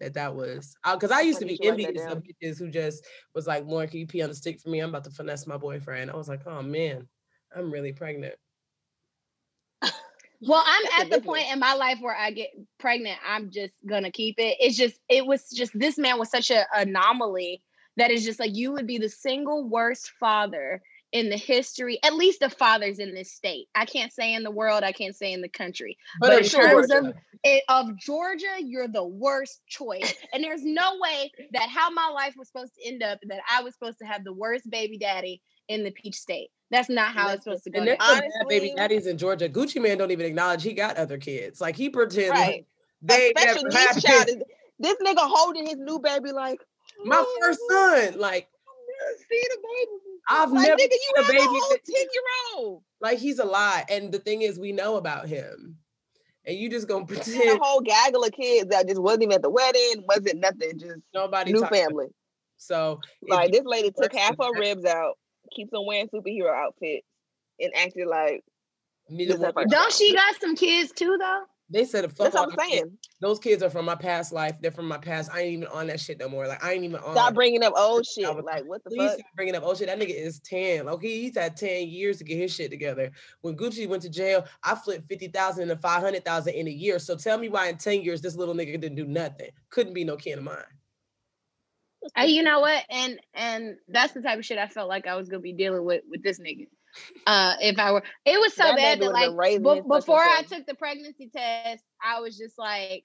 that that was uh, because I used to be you should write that envious of bitches who just was like, Lauren, can you pee on the stick for me? I'm about to finesse my boyfriend. I was like, oh man, I'm really pregnant. Well, I'm That's at the point in my life where I get pregnant. I'm just gonna keep it. It's just it was just this man was such an anomaly that is just like you would be the single worst father in the history, at least the fathers in this state. I can't say in the world, I can't say in the country. But I'm in terms Georgia- of of Georgia, you're the worst choice. And there's no way that how my life was supposed to end up that I was supposed to have the worst baby daddy in the peach state. That's not how it's supposed to go. and there's some bad baby Honestly- daddies in Georgia. Gucci Mane don't even acknowledge he got other kids. Like he pretends Right. they Especially never had child. Is, this nigga holding his new baby like My first oh, son, like See the baby. I've like, never nigga, you seen a have a baby whole ten year old. like he's a lie. And the thing is, we know about him, and you just gonna Had a whole gaggle of kids that just wasn't even at the wedding, wasn't nothing, just nobody new talks about it. family. So Like this lady took half her ribs out, keeps on wearing superhero outfits, and acted like neither This is one- her Don't she got some kids too though? They said a fuck that's all what I'm them kids. saying. Those kids are from my past life. They're from my past. I ain't even on that shit no more. Like I ain't even on. Stop bringing up old shit. was- Like what the Please fuck? stop bringing up. old shit, that nigga is ten. Okay, he's had ten years to get his shit together. When Gucci went to jail, I flipped fifty thousand into five hundred thousand in a year. So tell me why in ten years this little nigga didn't do nothing. Couldn't be no kin of mine. Uh, you know what? And and that's the type of shit I felt like I was gonna be dealing with with this nigga. Uh, if I were, it was so That bad that like raising be- his fucking before I took the pregnancy test, I was just like,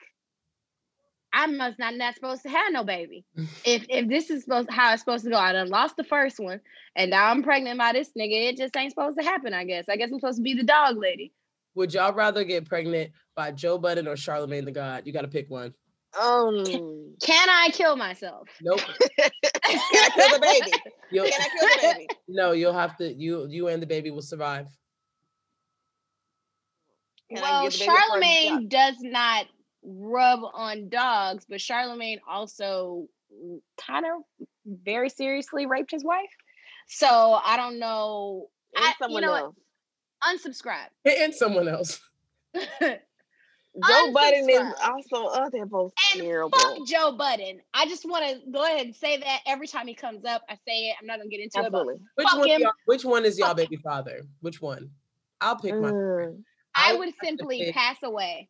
I must not not supposed to have no baby. if if this is supposed how it's supposed to go, I done lost the first one, and now I'm pregnant by this nigga. It just ain't supposed to happen. I guess. I guess I'm supposed to be the dog lady. Would y'all rather get pregnant by Joe Budden or Charlemagne the God? You got to pick one. Um, Can I kill myself? Nope. can I kill the baby? You'll, Can I kill the baby? no, you'll have to. You you and the baby will survive. Can well, give the baby a first Charlemagne does not rub on dogs, but Charlemagne also kind of very seriously raped his wife. So I don't know. And I, you someone know else. Unsubscribe. And someone else. Joe Budden is also. Oh, they're both and terrible. fuck Joe Budden. I just want to go ahead and say that every time he comes up, I say it. I'm not gonna get into it. Absolutely. Which Fuck one? him. Which one is y'all Fuck baby father? Which one? I'll pick my. Mm. But I would would simply pass away.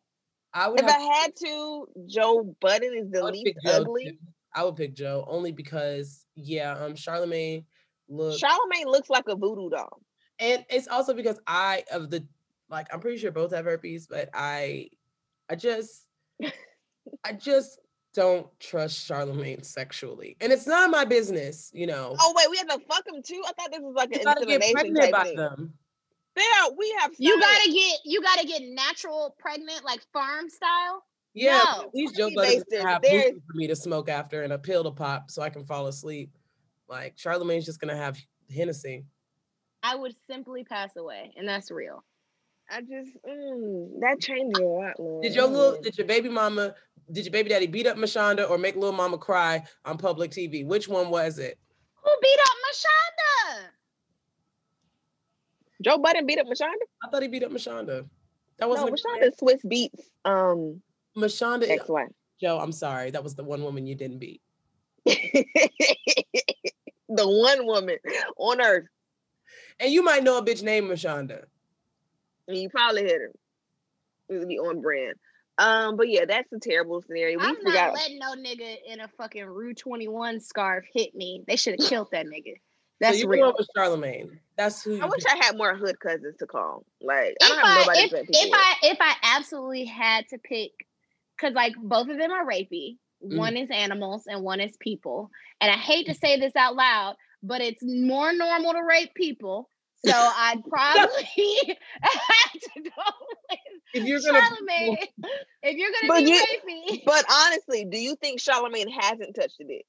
I would If I had to, Joe Budden is the least pick Joe. ugly. too. I would pick Joe only because yeah, um, Charlemagne look, Charlemagne looks like a voodoo doll. and it's also because I of the like I'm pretty sure both have herpes, but I, I just, I just don't trust Charlemagne sexually, and it's not my business, you know. Oh wait, we have to fuck him too. I thought this was like an you gotta get pregnant type by thing. them. Yeah, we have. You gotta get you gotta get natural pregnant, like farm style. Yeah, but No, at least Joe honey Budden have there's- for me to smoke after and a pill to pop so I can fall asleep. Like Charlemagne's just gonna have Hennessy. I would simply pass away, and that's real. I just mm, that changed a lot, man. Did your little, did your baby mama, did your baby daddy beat up Mashonda or make little mama cry on public TV? Which one was it? Who beat up Mashonda? Joe Budden beat up Mashonda? I thought he beat up Mashonda. That No, wasn't a- Mashonda Swizz Beatz um Mashonda. ex-wife. Joe, I'm sorry, that was the one woman you didn't beat. the one woman on earth. And you might know a bitch named Mashonda. And you probably hit him. It would be on brand. Um, but yeah, that's a terrible scenario. We I'm forgot. not letting no nigga in a fucking Rue 21 scarf hit me. They should have killed that nigga. That's so you real. went with Charlemagne. That's who. I wish picked. I had more hood cousins to call. Like I if don't have I nobody if, but if people. I if I absolutely had to pick, because like both of them are rapey. Mm. One is animals and one is people. And I hate to say this out loud, but it's more normal to rape people. So I'd probably have to go with If you're gonna, Charlemagne. If you're gonna be you- rapey, But honestly, do you think Charlemagne hasn't touched a dick?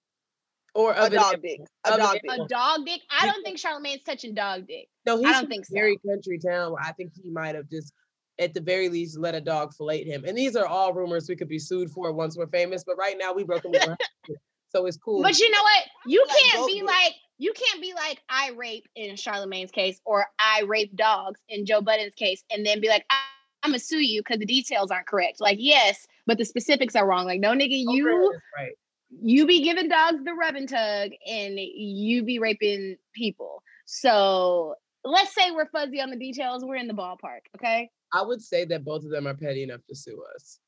or A dog dick. A dog dick. a dog dick. I don't think Charlemagne's touching dog dick. No, he's I don't think a very country town where I think he might have just, at the very least, let a dog fillet him. And these are all rumors we could be sued for once we're famous. But right now, we broke them. so it's cool. But you know what? You can't goat be like you can't be like I rape in Charlemagne's case or I rape dogs in Joe Budden's case, and then be like I'm gonna sue you because the details aren't correct. Like yes, but the specifics are wrong. Like no nigga, oh, you right. you be giving dogs the rub and tug, and you be raping people. So let's say we're fuzzy on the details. We're in the ballpark. Okay, I would say that both of them are petty enough to sue us.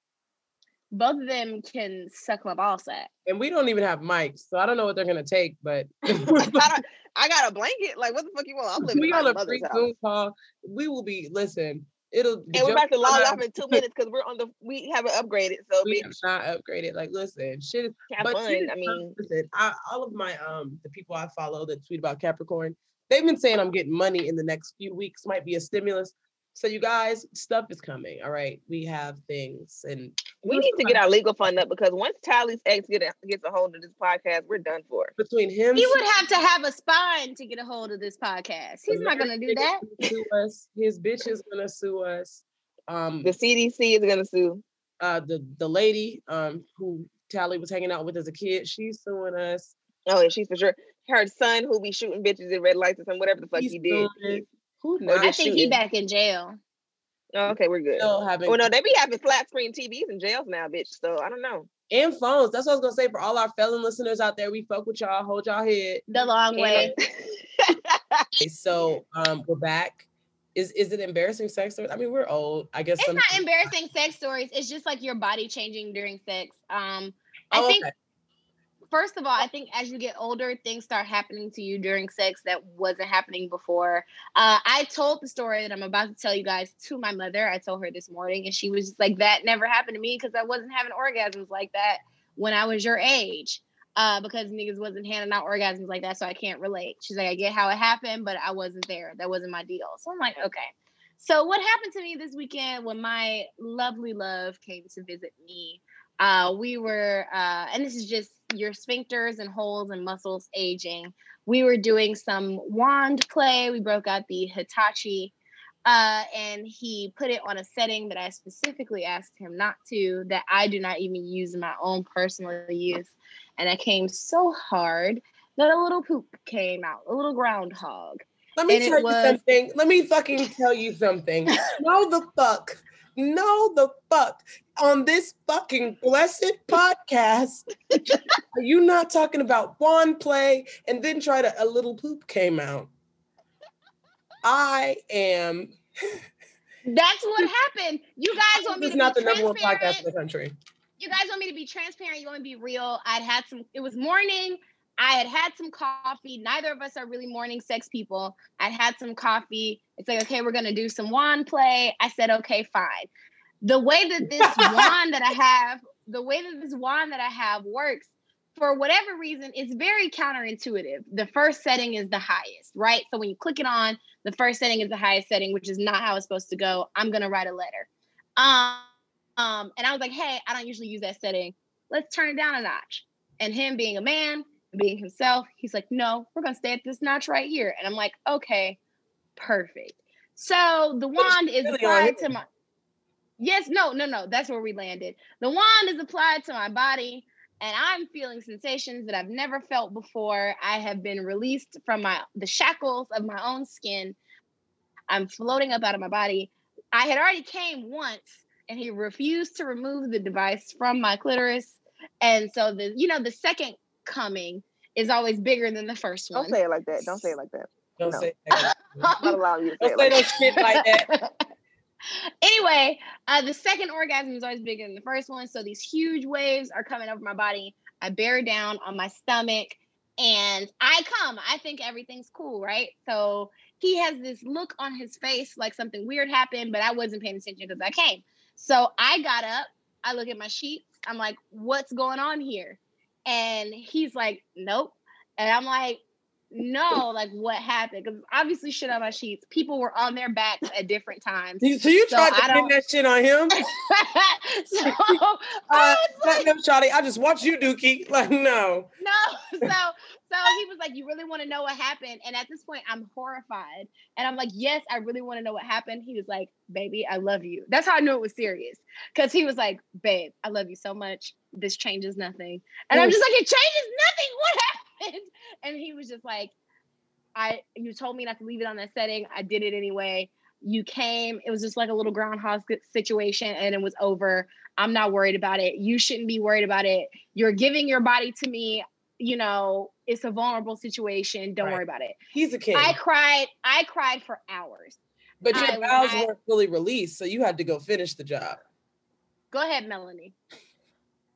Both of them can suck my ball sack. And we don't even have mics, so I don't know what they're gonna take, but I, I got a blanket. Like what the fuck you want? I'm living we on a free. Zoom call. We will be listen. It'll And we're about to log off in two minutes because we're on the we haven't upgraded. So We bitch, have not upgraded. Like, listen, shit is have but fun. is I mean, listen, I, all of my um the people I follow that tweet about Capricorn, they've been saying I'm getting money in the next few weeks. Might be a stimulus. So you guys, stuff is coming. All right, we have things, and we need to get our legal fund up because once Tally's ex get a, gets a hold of this podcast, we're done for. between him, He would have to have a spine to get a hold of this podcast. He's not gonna do that. Sue us. His bitch is gonna sue us. Um, The CDC is gonna sue. uh, the the lady um who Tally was hanging out with as a kid, she's suing us. Oh, and she's for sure. Her son who be shooting bitches in red lights or something, whatever the fuck He's he did. Suing. Who Or? I just think he back in jail. Oh, okay, we're good. Still having Oh no, they be having flat screen TVs in jails now, bitch. So I don't know. and phones. That's what I was gonna say for all our felon listeners out there. We fuck with y'all. Hold y'all head. The long way. Okay, so um, we're back. Is is it embarrassing sex stories? I mean, we're old. I guess It's some. not embarrassing sex stories. It's just like your body changing during sex. Um, I Oh, think okay. First of all, I think as you get older, things start happening to you during sex that wasn't happening before. Uh, I told the story that I'm about to tell you guys to my mother. I told her this morning, and she was just like, "That never happened to me because I wasn't having orgasms like that when I was your age." Uh, because niggas wasn't handing out orgasms like that, so I can't relate. She's like, I get how it happened, but I wasn't there. That wasn't my deal. So I'm like, okay. So what happened to me this weekend when my lovely love came to visit me? Uh, we were, uh, and this is just your sphincters and holes and muscles aging. We were doing some wand play. We broke out the Hitachi, uh, and he put it on a setting that I specifically asked him not to, that I do not even use in my own personal use. And I came so hard that a little poop came out, a little groundhog. Let me and tell you was- something. Let me fucking tell you something. no, the fuck. No, the fuck. On this fucking blessed podcast, are you not talking about wand play and then try to a little poop came out? I am. That's what happened. You guys want me to not be the number one podcast in the country. you guys want me to be transparent. You want me to be real. I'd had some, it was morning. I had had some coffee. Neither of us are really morning sex people. I'd had some coffee. It's like, okay, we're going to do some wand play. I said, okay, fine. The way that this wand that I have, the way that this wand that I have works, for whatever reason, it's very counterintuitive. The first setting is the highest, right? So when you click it on, the first setting is the highest setting, which is not how it's supposed to go. I'm going to write a letter. Um, um, and I was like, hey, I don't usually use that setting. Let's turn it down a notch. And him being a man, being himself, he's like, no, we're gonna stay at this notch right here. And I'm like, okay, perfect. So the wand is applied to my Yes, no, no, no. That's where we landed. The wand is applied to my body, and I'm feeling sensations that I've never felt before. I have been released from my the shackles of my own skin. I'm floating up out of my body. I had already came once, and he refused to remove the device from my clitoris. And so the you know the second coming is always bigger than the first one. Don't one. say it like that. Don't say it like that. Don't No. say that. I'm not allowing you to say Don't it say like that. shit like that. anyway, uh, the second orgasm is always bigger than the first one. So these huge waves are coming over my body. I bear down on my stomach and I come. I think everything's cool, right? So he has this look on his face like something weird happened, but I wasn't paying attention because I came. So I got up. I look at my sheets. I'm like, what's going on here? And he's like, nope. And I'm like, no, like what happened? Because obviously shit on my sheets. People were on their backs at different times. So you So tried to I pin that shit on him? so Uh, like, platinum Shawty, I just watched you, Dookie. Like, no. no. So so he was like, You really want to know what happened? And at this point, I'm horrified. And I'm like, Yes, I really want to know what happened. He was like, Baby, I love you. That's how I knew it was serious. Because he was like, Babe, I love you so much. This changes nothing. And I'm just like, It changes nothing. What happened? And he was just like, I you told me not to leave it on that setting. I did it anyway. You came, it was just like a little groundhog situation and it was over. I'm not worried about it. You shouldn't be worried about it. You're giving your body to me. You know, it's a vulnerable situation. Don't Right. worry about it. He's a kid. I cried. I cried for hours. but your I- vows I- weren't fully released, so you had to go finish the job. Go ahead, Melanie.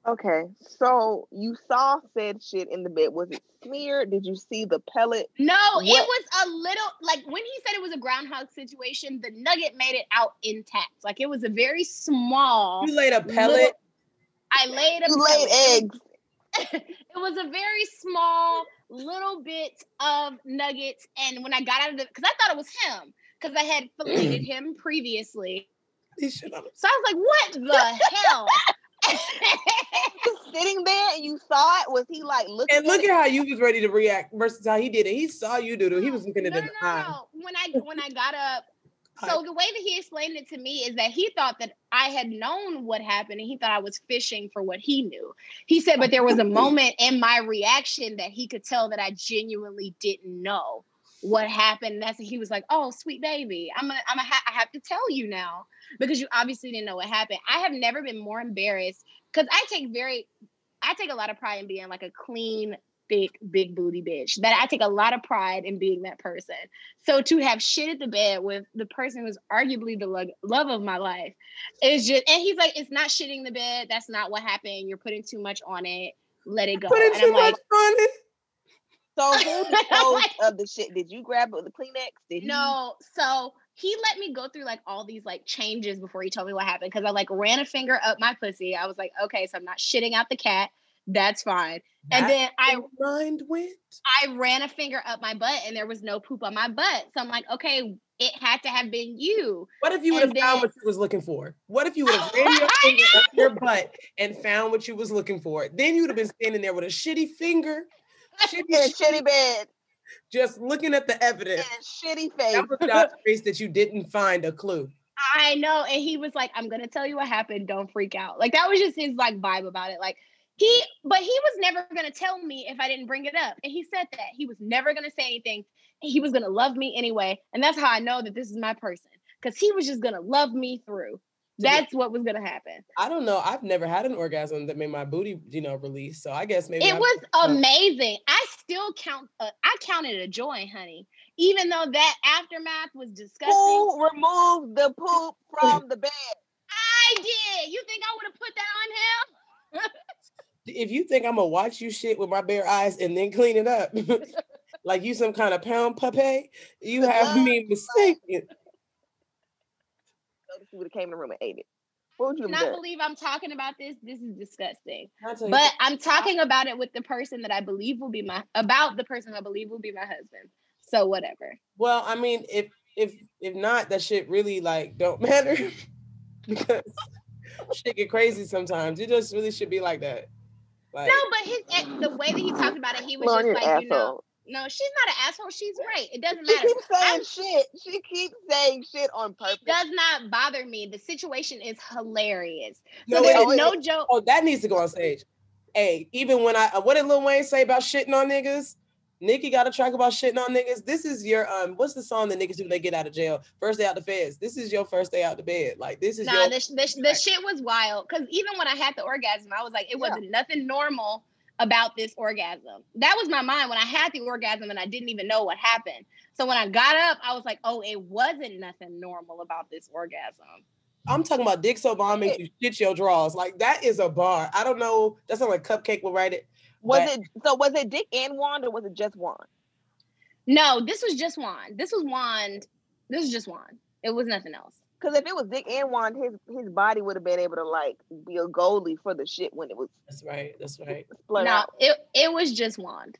Okay, so you saw said shit in the bed. Was it smeared? Did you see the pellet? No, it was a little like when he said it was a groundhog situation, the nugget made it out intact. Like it was a very small. You laid a pellet. little- I laid a You laid eggs. it was a very small little bit of nuggets. And when I got out of the, because I thought it was him, because I had filleted him previously. These shit on So I was like, what the hell? Sitting there and you saw it. Was he like looking? And look at at how you was ready to react versus how he did it. He saw you do it. He was looking at no, eye. no, no. When I when I got up, so the way that he explained it to me is that he thought that I had known what happened and he thought I was fishing for what he knew. He said, but there was a moment in my reaction that he could tell that I genuinely didn't know what happened. And that's he was like, "Oh, sweet baby, I'm gonna, I'm gonna ha- I have to tell you now because you obviously didn't know what happened." I have never been more embarrassed because I take very, I take a lot of pride in being like a clean, thick, big booty bitch. That I take a lot of pride in being that person. So to have shit at the bed with the person who's arguably the lo- love of my life is just, and he's like, "It's not shitting the bed. That's not what happened. You're putting too much on it. Let it go." Putting And too I'm like, much on it. So who disposed of the shit? Did you grab with the Kleenex? Did he? No, so he let me go through like all these like changes before he told me what happened because I like ran a finger up my pussy. I was like, okay, so I'm not shitting out the cat. That's fine. And then I mind went. I ran a finger up my butt and there was no poop on my butt. So I'm like, okay, it had to have been you. What if you would have And found what you was looking for? What if you would have ran your finger up your butt and found what you was looking for? Then you would have been standing there with a shitty finger, shitty, shitty- bed just looking at the evidence. shitty face. That was God's grace that you didn't find a clue. I know. And he was like, I'm gonna tell you what happened. Don't freak out. Like that was just his like vibe about it. Like he, but he was never gonna tell me if I didn't bring it up. And he said that he was never gonna say anything. He was gonna love me anyway. And that's how I know that this is my person. Cause he was just gonna love me through. That's what was gonna happen. I don't know. I've never had an orgasm that made my booty, you know, release. So I guess maybe It I- was uh, amazing. I still count. Uh, I counted a joy, honey. Even though that aftermath was disgusting, Who removed the poop from the bed? I did. You think I would have put that on him? if you think I'm gonna watch you shit with my bare eyes and then clean it up, like you some kind of pound puppy, you have me mistaken. Notice you would have came in the room and ate it. What would you have Not done? believe I'm talking about this. This is disgusting. I'll you But I'm talking about it with the person that I believe will be my about the person I believe will be my husband. So whatever. Well, I mean, if if if not, that shit really like don't matter because shit get crazy sometimes. You just really should be like that. Like No, but his ex- the way that he talked about it, he was just like, an you know, asshole. No, she's not an asshole. She's right. It doesn't matter. She matter. keeps saying I'm- shit. She keeps saying shit on purpose. does not bother me. The situation is hilarious. No, So it there's is. no joke. oh, that needs to go on stage. Hey, even when I uh, what did Lil Wayne say about shitting on niggas? Nikki got a track about shitting on niggas. This is your um, what's the song that niggas do when they get out of jail? First day out the feds. This is your first day out the bed. Like this is Nah, your the, the, the shit was wild. Because even when I had the orgasm, I was like, it wasn't nothing normal about this orgasm. That was my mind when I had the orgasm and I didn't even know what happened. So when I got up, I was like, oh, it wasn't nothing normal about this orgasm. I'm talking about dick so bomb makes you shit your drawers. Like that is a bar. I don't know. That's not like Cupcake will write it. Was but- it so? Was it Dick and Wand, or was it just Wand? No, this was just wand. This was wand. This was just wand. It was nothing else. Because if it was Dick and Wand, his his body would have been able to like be a goalie for the shit when it was That's right. That's right. split no, out. it it was just wand.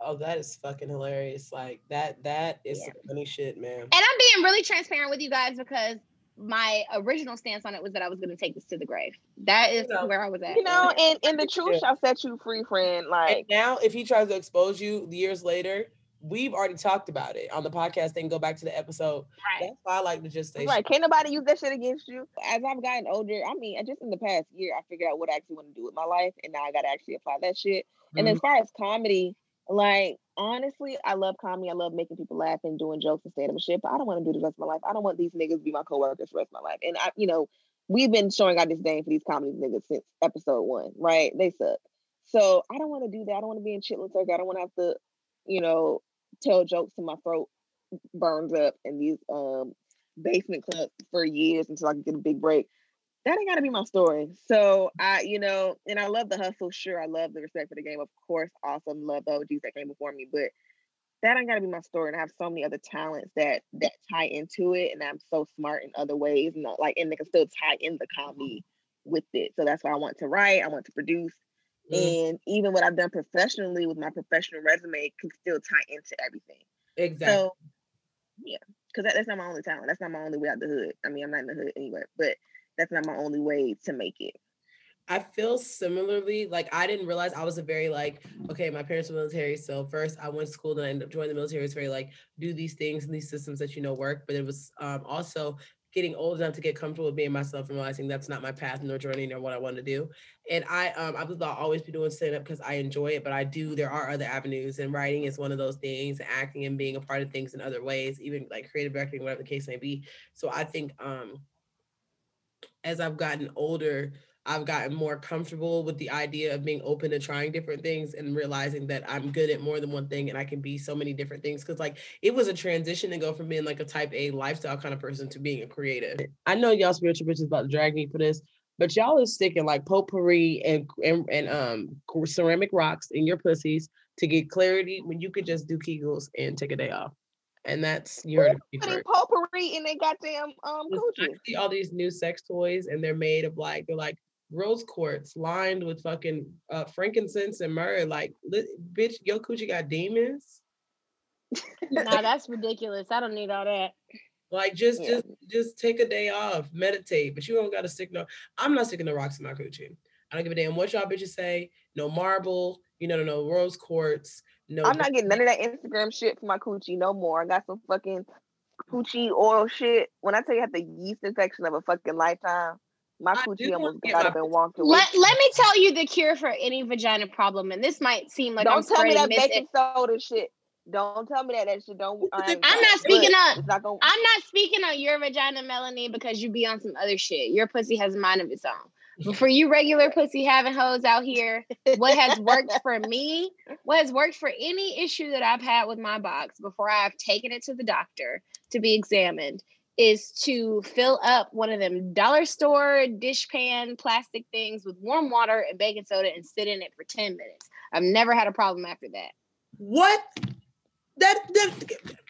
Oh, that is fucking hilarious. Like that. That is Yeah. some funny shit, man. And I'm being really transparent with you guys because my original stance on it was that I was going to take this to the grave. That is You know. where I was at. You know, and and the truth Yeah. shall set you free, friend. And Like now, if he tries to expose you years later, we've already talked about it on the podcast. They can go back to the episode. Right. That's why I like to just say, Right. Can't nobody use that shit against you. As I've gotten older, I mean, just in the past year, I figured out what I actually want to do with my life. And now I got to actually apply that shit. And Mhm. as far as comedy, like, honestly, I love comedy. I love making people laugh and doing jokes and stand up and shit. But I don't want to do the rest of my life. I don't want these niggas to be my coworkers for the rest of my life. And I, you know, we've been showing our disdain for these comedy niggas since episode one, right? They suck. So I don't want to do that. I don't want to be in chitlin circle. I don't want to have to, you know, tell jokes till my throat burns up in these um basement clubs for years until I can get a big break. That ain't gotta be my story. So I, you know, and I love the hustle. Sure, I love the respect for the game. Of course, awesome. Love the OGs that came before me, but that ain't gotta be my story. And I have so many other talents that that tie into it, and I'm so smart in other ways, and like and they can still tie in the comedy with it. So that's why I want to write. I want to produce. Mhm. And even what I've done professionally with my professional resume can still tie into everything. exactly. So, yeah, because that, that's not my only talent. That's not my only way out the hood. I mean, I'm not in the hood anyway, but that's not my only way to make it. I feel similarly. Like I didn't realize I was a very like okay. My parents were military, so first I went to school, then I ended up joining the military. It's very like do these things and these systems that you know work. But it was um, also getting old enough to get comfortable with being myself and realizing that's not my path nor journey nor what I want to do. And I um I believe I'll always be doing stand up because I enjoy it. But I do there are other avenues, and writing is one of those things. Acting and being a part of things in other ways, even like creative directing, whatever the case may be. So I think um as I've gotten older, I've gotten more comfortable with the idea of being open to trying different things and realizing that I'm good at more than one thing and I can be so many different things. Cause like it was a transition to go from being like a type A lifestyle kind of person to being a creative. I know y'all spiritual bitches about to drag me for this, but y'all is sticking like potpourri and and, and um ceramic rocks in your pussies to get clarity when you could just do Kegels and take a day off. And that's you heard Putting first. potpourri in their goddamn um Listen, I see all these new sex toys and they're made of like they're like rose quartz lined with fucking uh, frankincense and myrrh. Like, li- bitch, your coochie got demons. nah, that's ridiculous. I don't need all that. Like, just Yeah. just just take a day off, meditate. But you don't gotta stick no. I'm not sticking the rocks in my coochie. I don't give a damn what y'all bitches say. No marble. You know, no, no rose quartz. No. I'm not getting none of that Instagram shit for my coochie no more. I got some fucking coochie oil shit. When I tell you I have the yeast infection of a fucking lifetime, my I do coochie wanna almost get got my up and walked away. Let, let me tell you the cure for any vagina problem, and this might seem like I'm Don't tell me that spreading mis- baking soda shit. Don't tell me that that shit don't. I ain't I'm not speaking but up. Not gonna. I'm not speaking on your vagina, Melanie, because you be on some other shit. Your pussy has a mind of its own. But for you regular pussy having hoes out here, what has worked for me, what has worked for any issue that I've had with my box before I've taken it to the doctor to be examined is to fill up one of them dollar store dishpan plastic things with warm water and baking soda and sit in it for 10 minutes. I've never had a problem after that. What? That, that,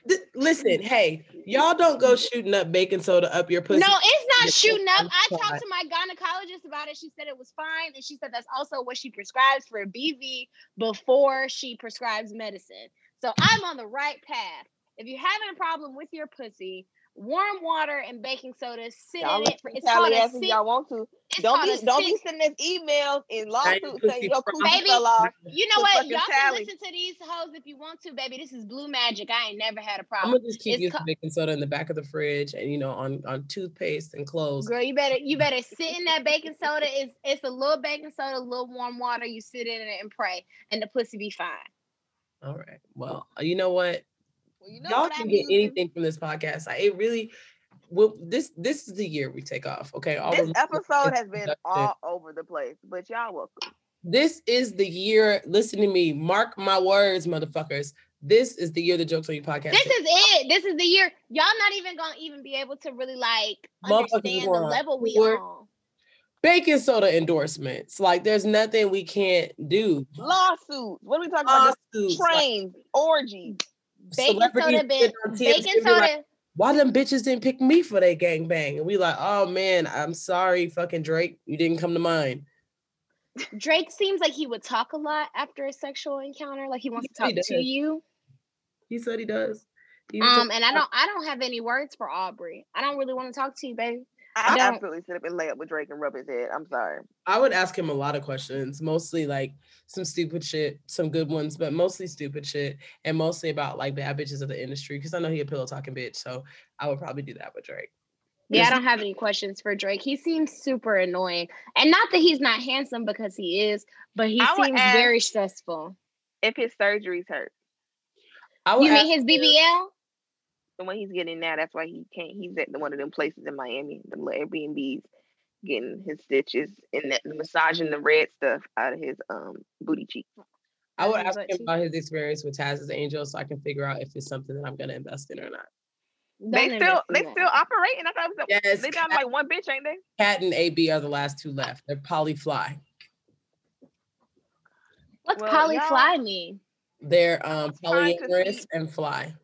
th- listen, hey, y'all don't go shooting up baking soda up your pussy. No, it's not shooting up. I talked to my gynecologist about it. She said it was fine. And she said that's also what she prescribes for BV before she prescribes medicine. So I'm on the right path. If you're having a problem with your pussy, warm water and baking soda, sit Y'all in it. For, it's called tally a ass y'all want to. It's Don't be don't sit- be sending us emails and lawsuits saying your from- coochie Baby, fell off. You know what? Y'all tally. can listen to these hoes if you want to, baby. This is blue magic. I ain't never had a problem. I'm gonna just keep It's using ca- baking soda in the back of the fridge and you know on on toothpaste and clothes. Girl, you better you better sit in that baking soda. It's it's a little baking soda, a little warm water. You sit in it and pray, and the pussy be fine. All right. Well, uh, you know what? Well, you know Y'all can I'm get anything from this podcast. I, it really. Well, this this is the year we take off. Okay. All This episode has been all over the place, but y'all welcome. This is the year. Listen to me. Mark my words, motherfuckers. This is the year the jokes on you podcast. This is it. This is the year. Y'all not even gonna even be able to really like understand the level we on. baking soda endorsements. Like, there's nothing we can't do. Lawsuits. What are we talking about? Lawsuits, like, Trains, orgies. Celebrities soda, been, get on TMZ baking and be like. Why them bitches didn't pick me for their gangbang? And we like, oh man, I'm sorry, fucking Drake, you didn't come to mind. Drake seems like he would talk a lot after a sexual encounter. Like he wants to talk to you. He said he does. He Um, and I don't, I don't have any words for Aubrey. I don't really want to talk to you, baby. I, don't- absolutely sit up and lay up with Drake and rub his head. I'm sorry. I would ask him a lot of questions, mostly like some stupid shit, some good ones, but mostly stupid shit, and mostly about like bad bitches of the industry. Because I know he a pillow talking bitch, so I would probably do that with Drake. Yeah, I don't have any questions for Drake. He seems super annoying, and not that he's not handsome because he is, but he I seems very stressful. If his surgeries hurt, I would You mean his him- BBL? The one he's getting now, that's why he can't. He's at the one of them places in Miami, the little Airbnbs, getting his stitches and that, massaging the red stuff out of his um booty cheek. I would ask him about his experience with Taz's Angel so I can figure out if it's something that I'm gonna invest in or not. they Don't still they that. still operating. I thought it was a, Yes, they down Cat, like one bitch, ain't they? Cat and AB are the last two left. They're polyfly. What's Well, poly fly mean? They're um trying polyamorous and fly.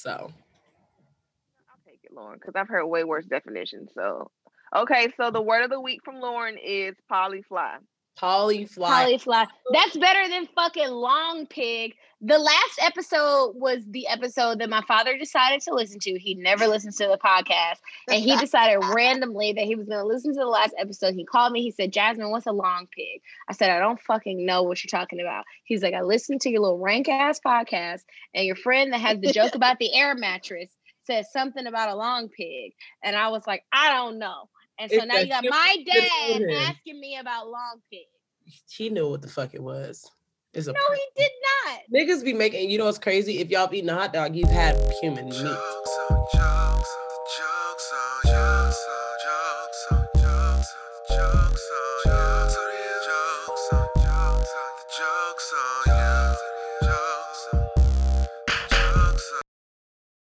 So I'll take it, Lauren, because I've heard way worse definitions. So okay, so the word of the week from Lauren is polyfly. Polyfly. Polyfly. That's better than fucking long pig. The last episode was the episode that my father decided to listen to. He never listens to the podcast. And he decided randomly that he was going to listen to the last episode. He called me. He said, Jasmine, what's a long pig? I said, I don't fucking know what you're talking about. He's like, I listened to your little rank ass podcast, and your friend that has the joke about the air mattress said something about a long pig. And I was like, I don't know. And so It's now you got my dad asking me about long pig. he knew what the fuck it was. It's a No, he did not. niggas be making. You know what's crazy? If y'all have eaten a hot dog, you've had human meat. Jokes on you.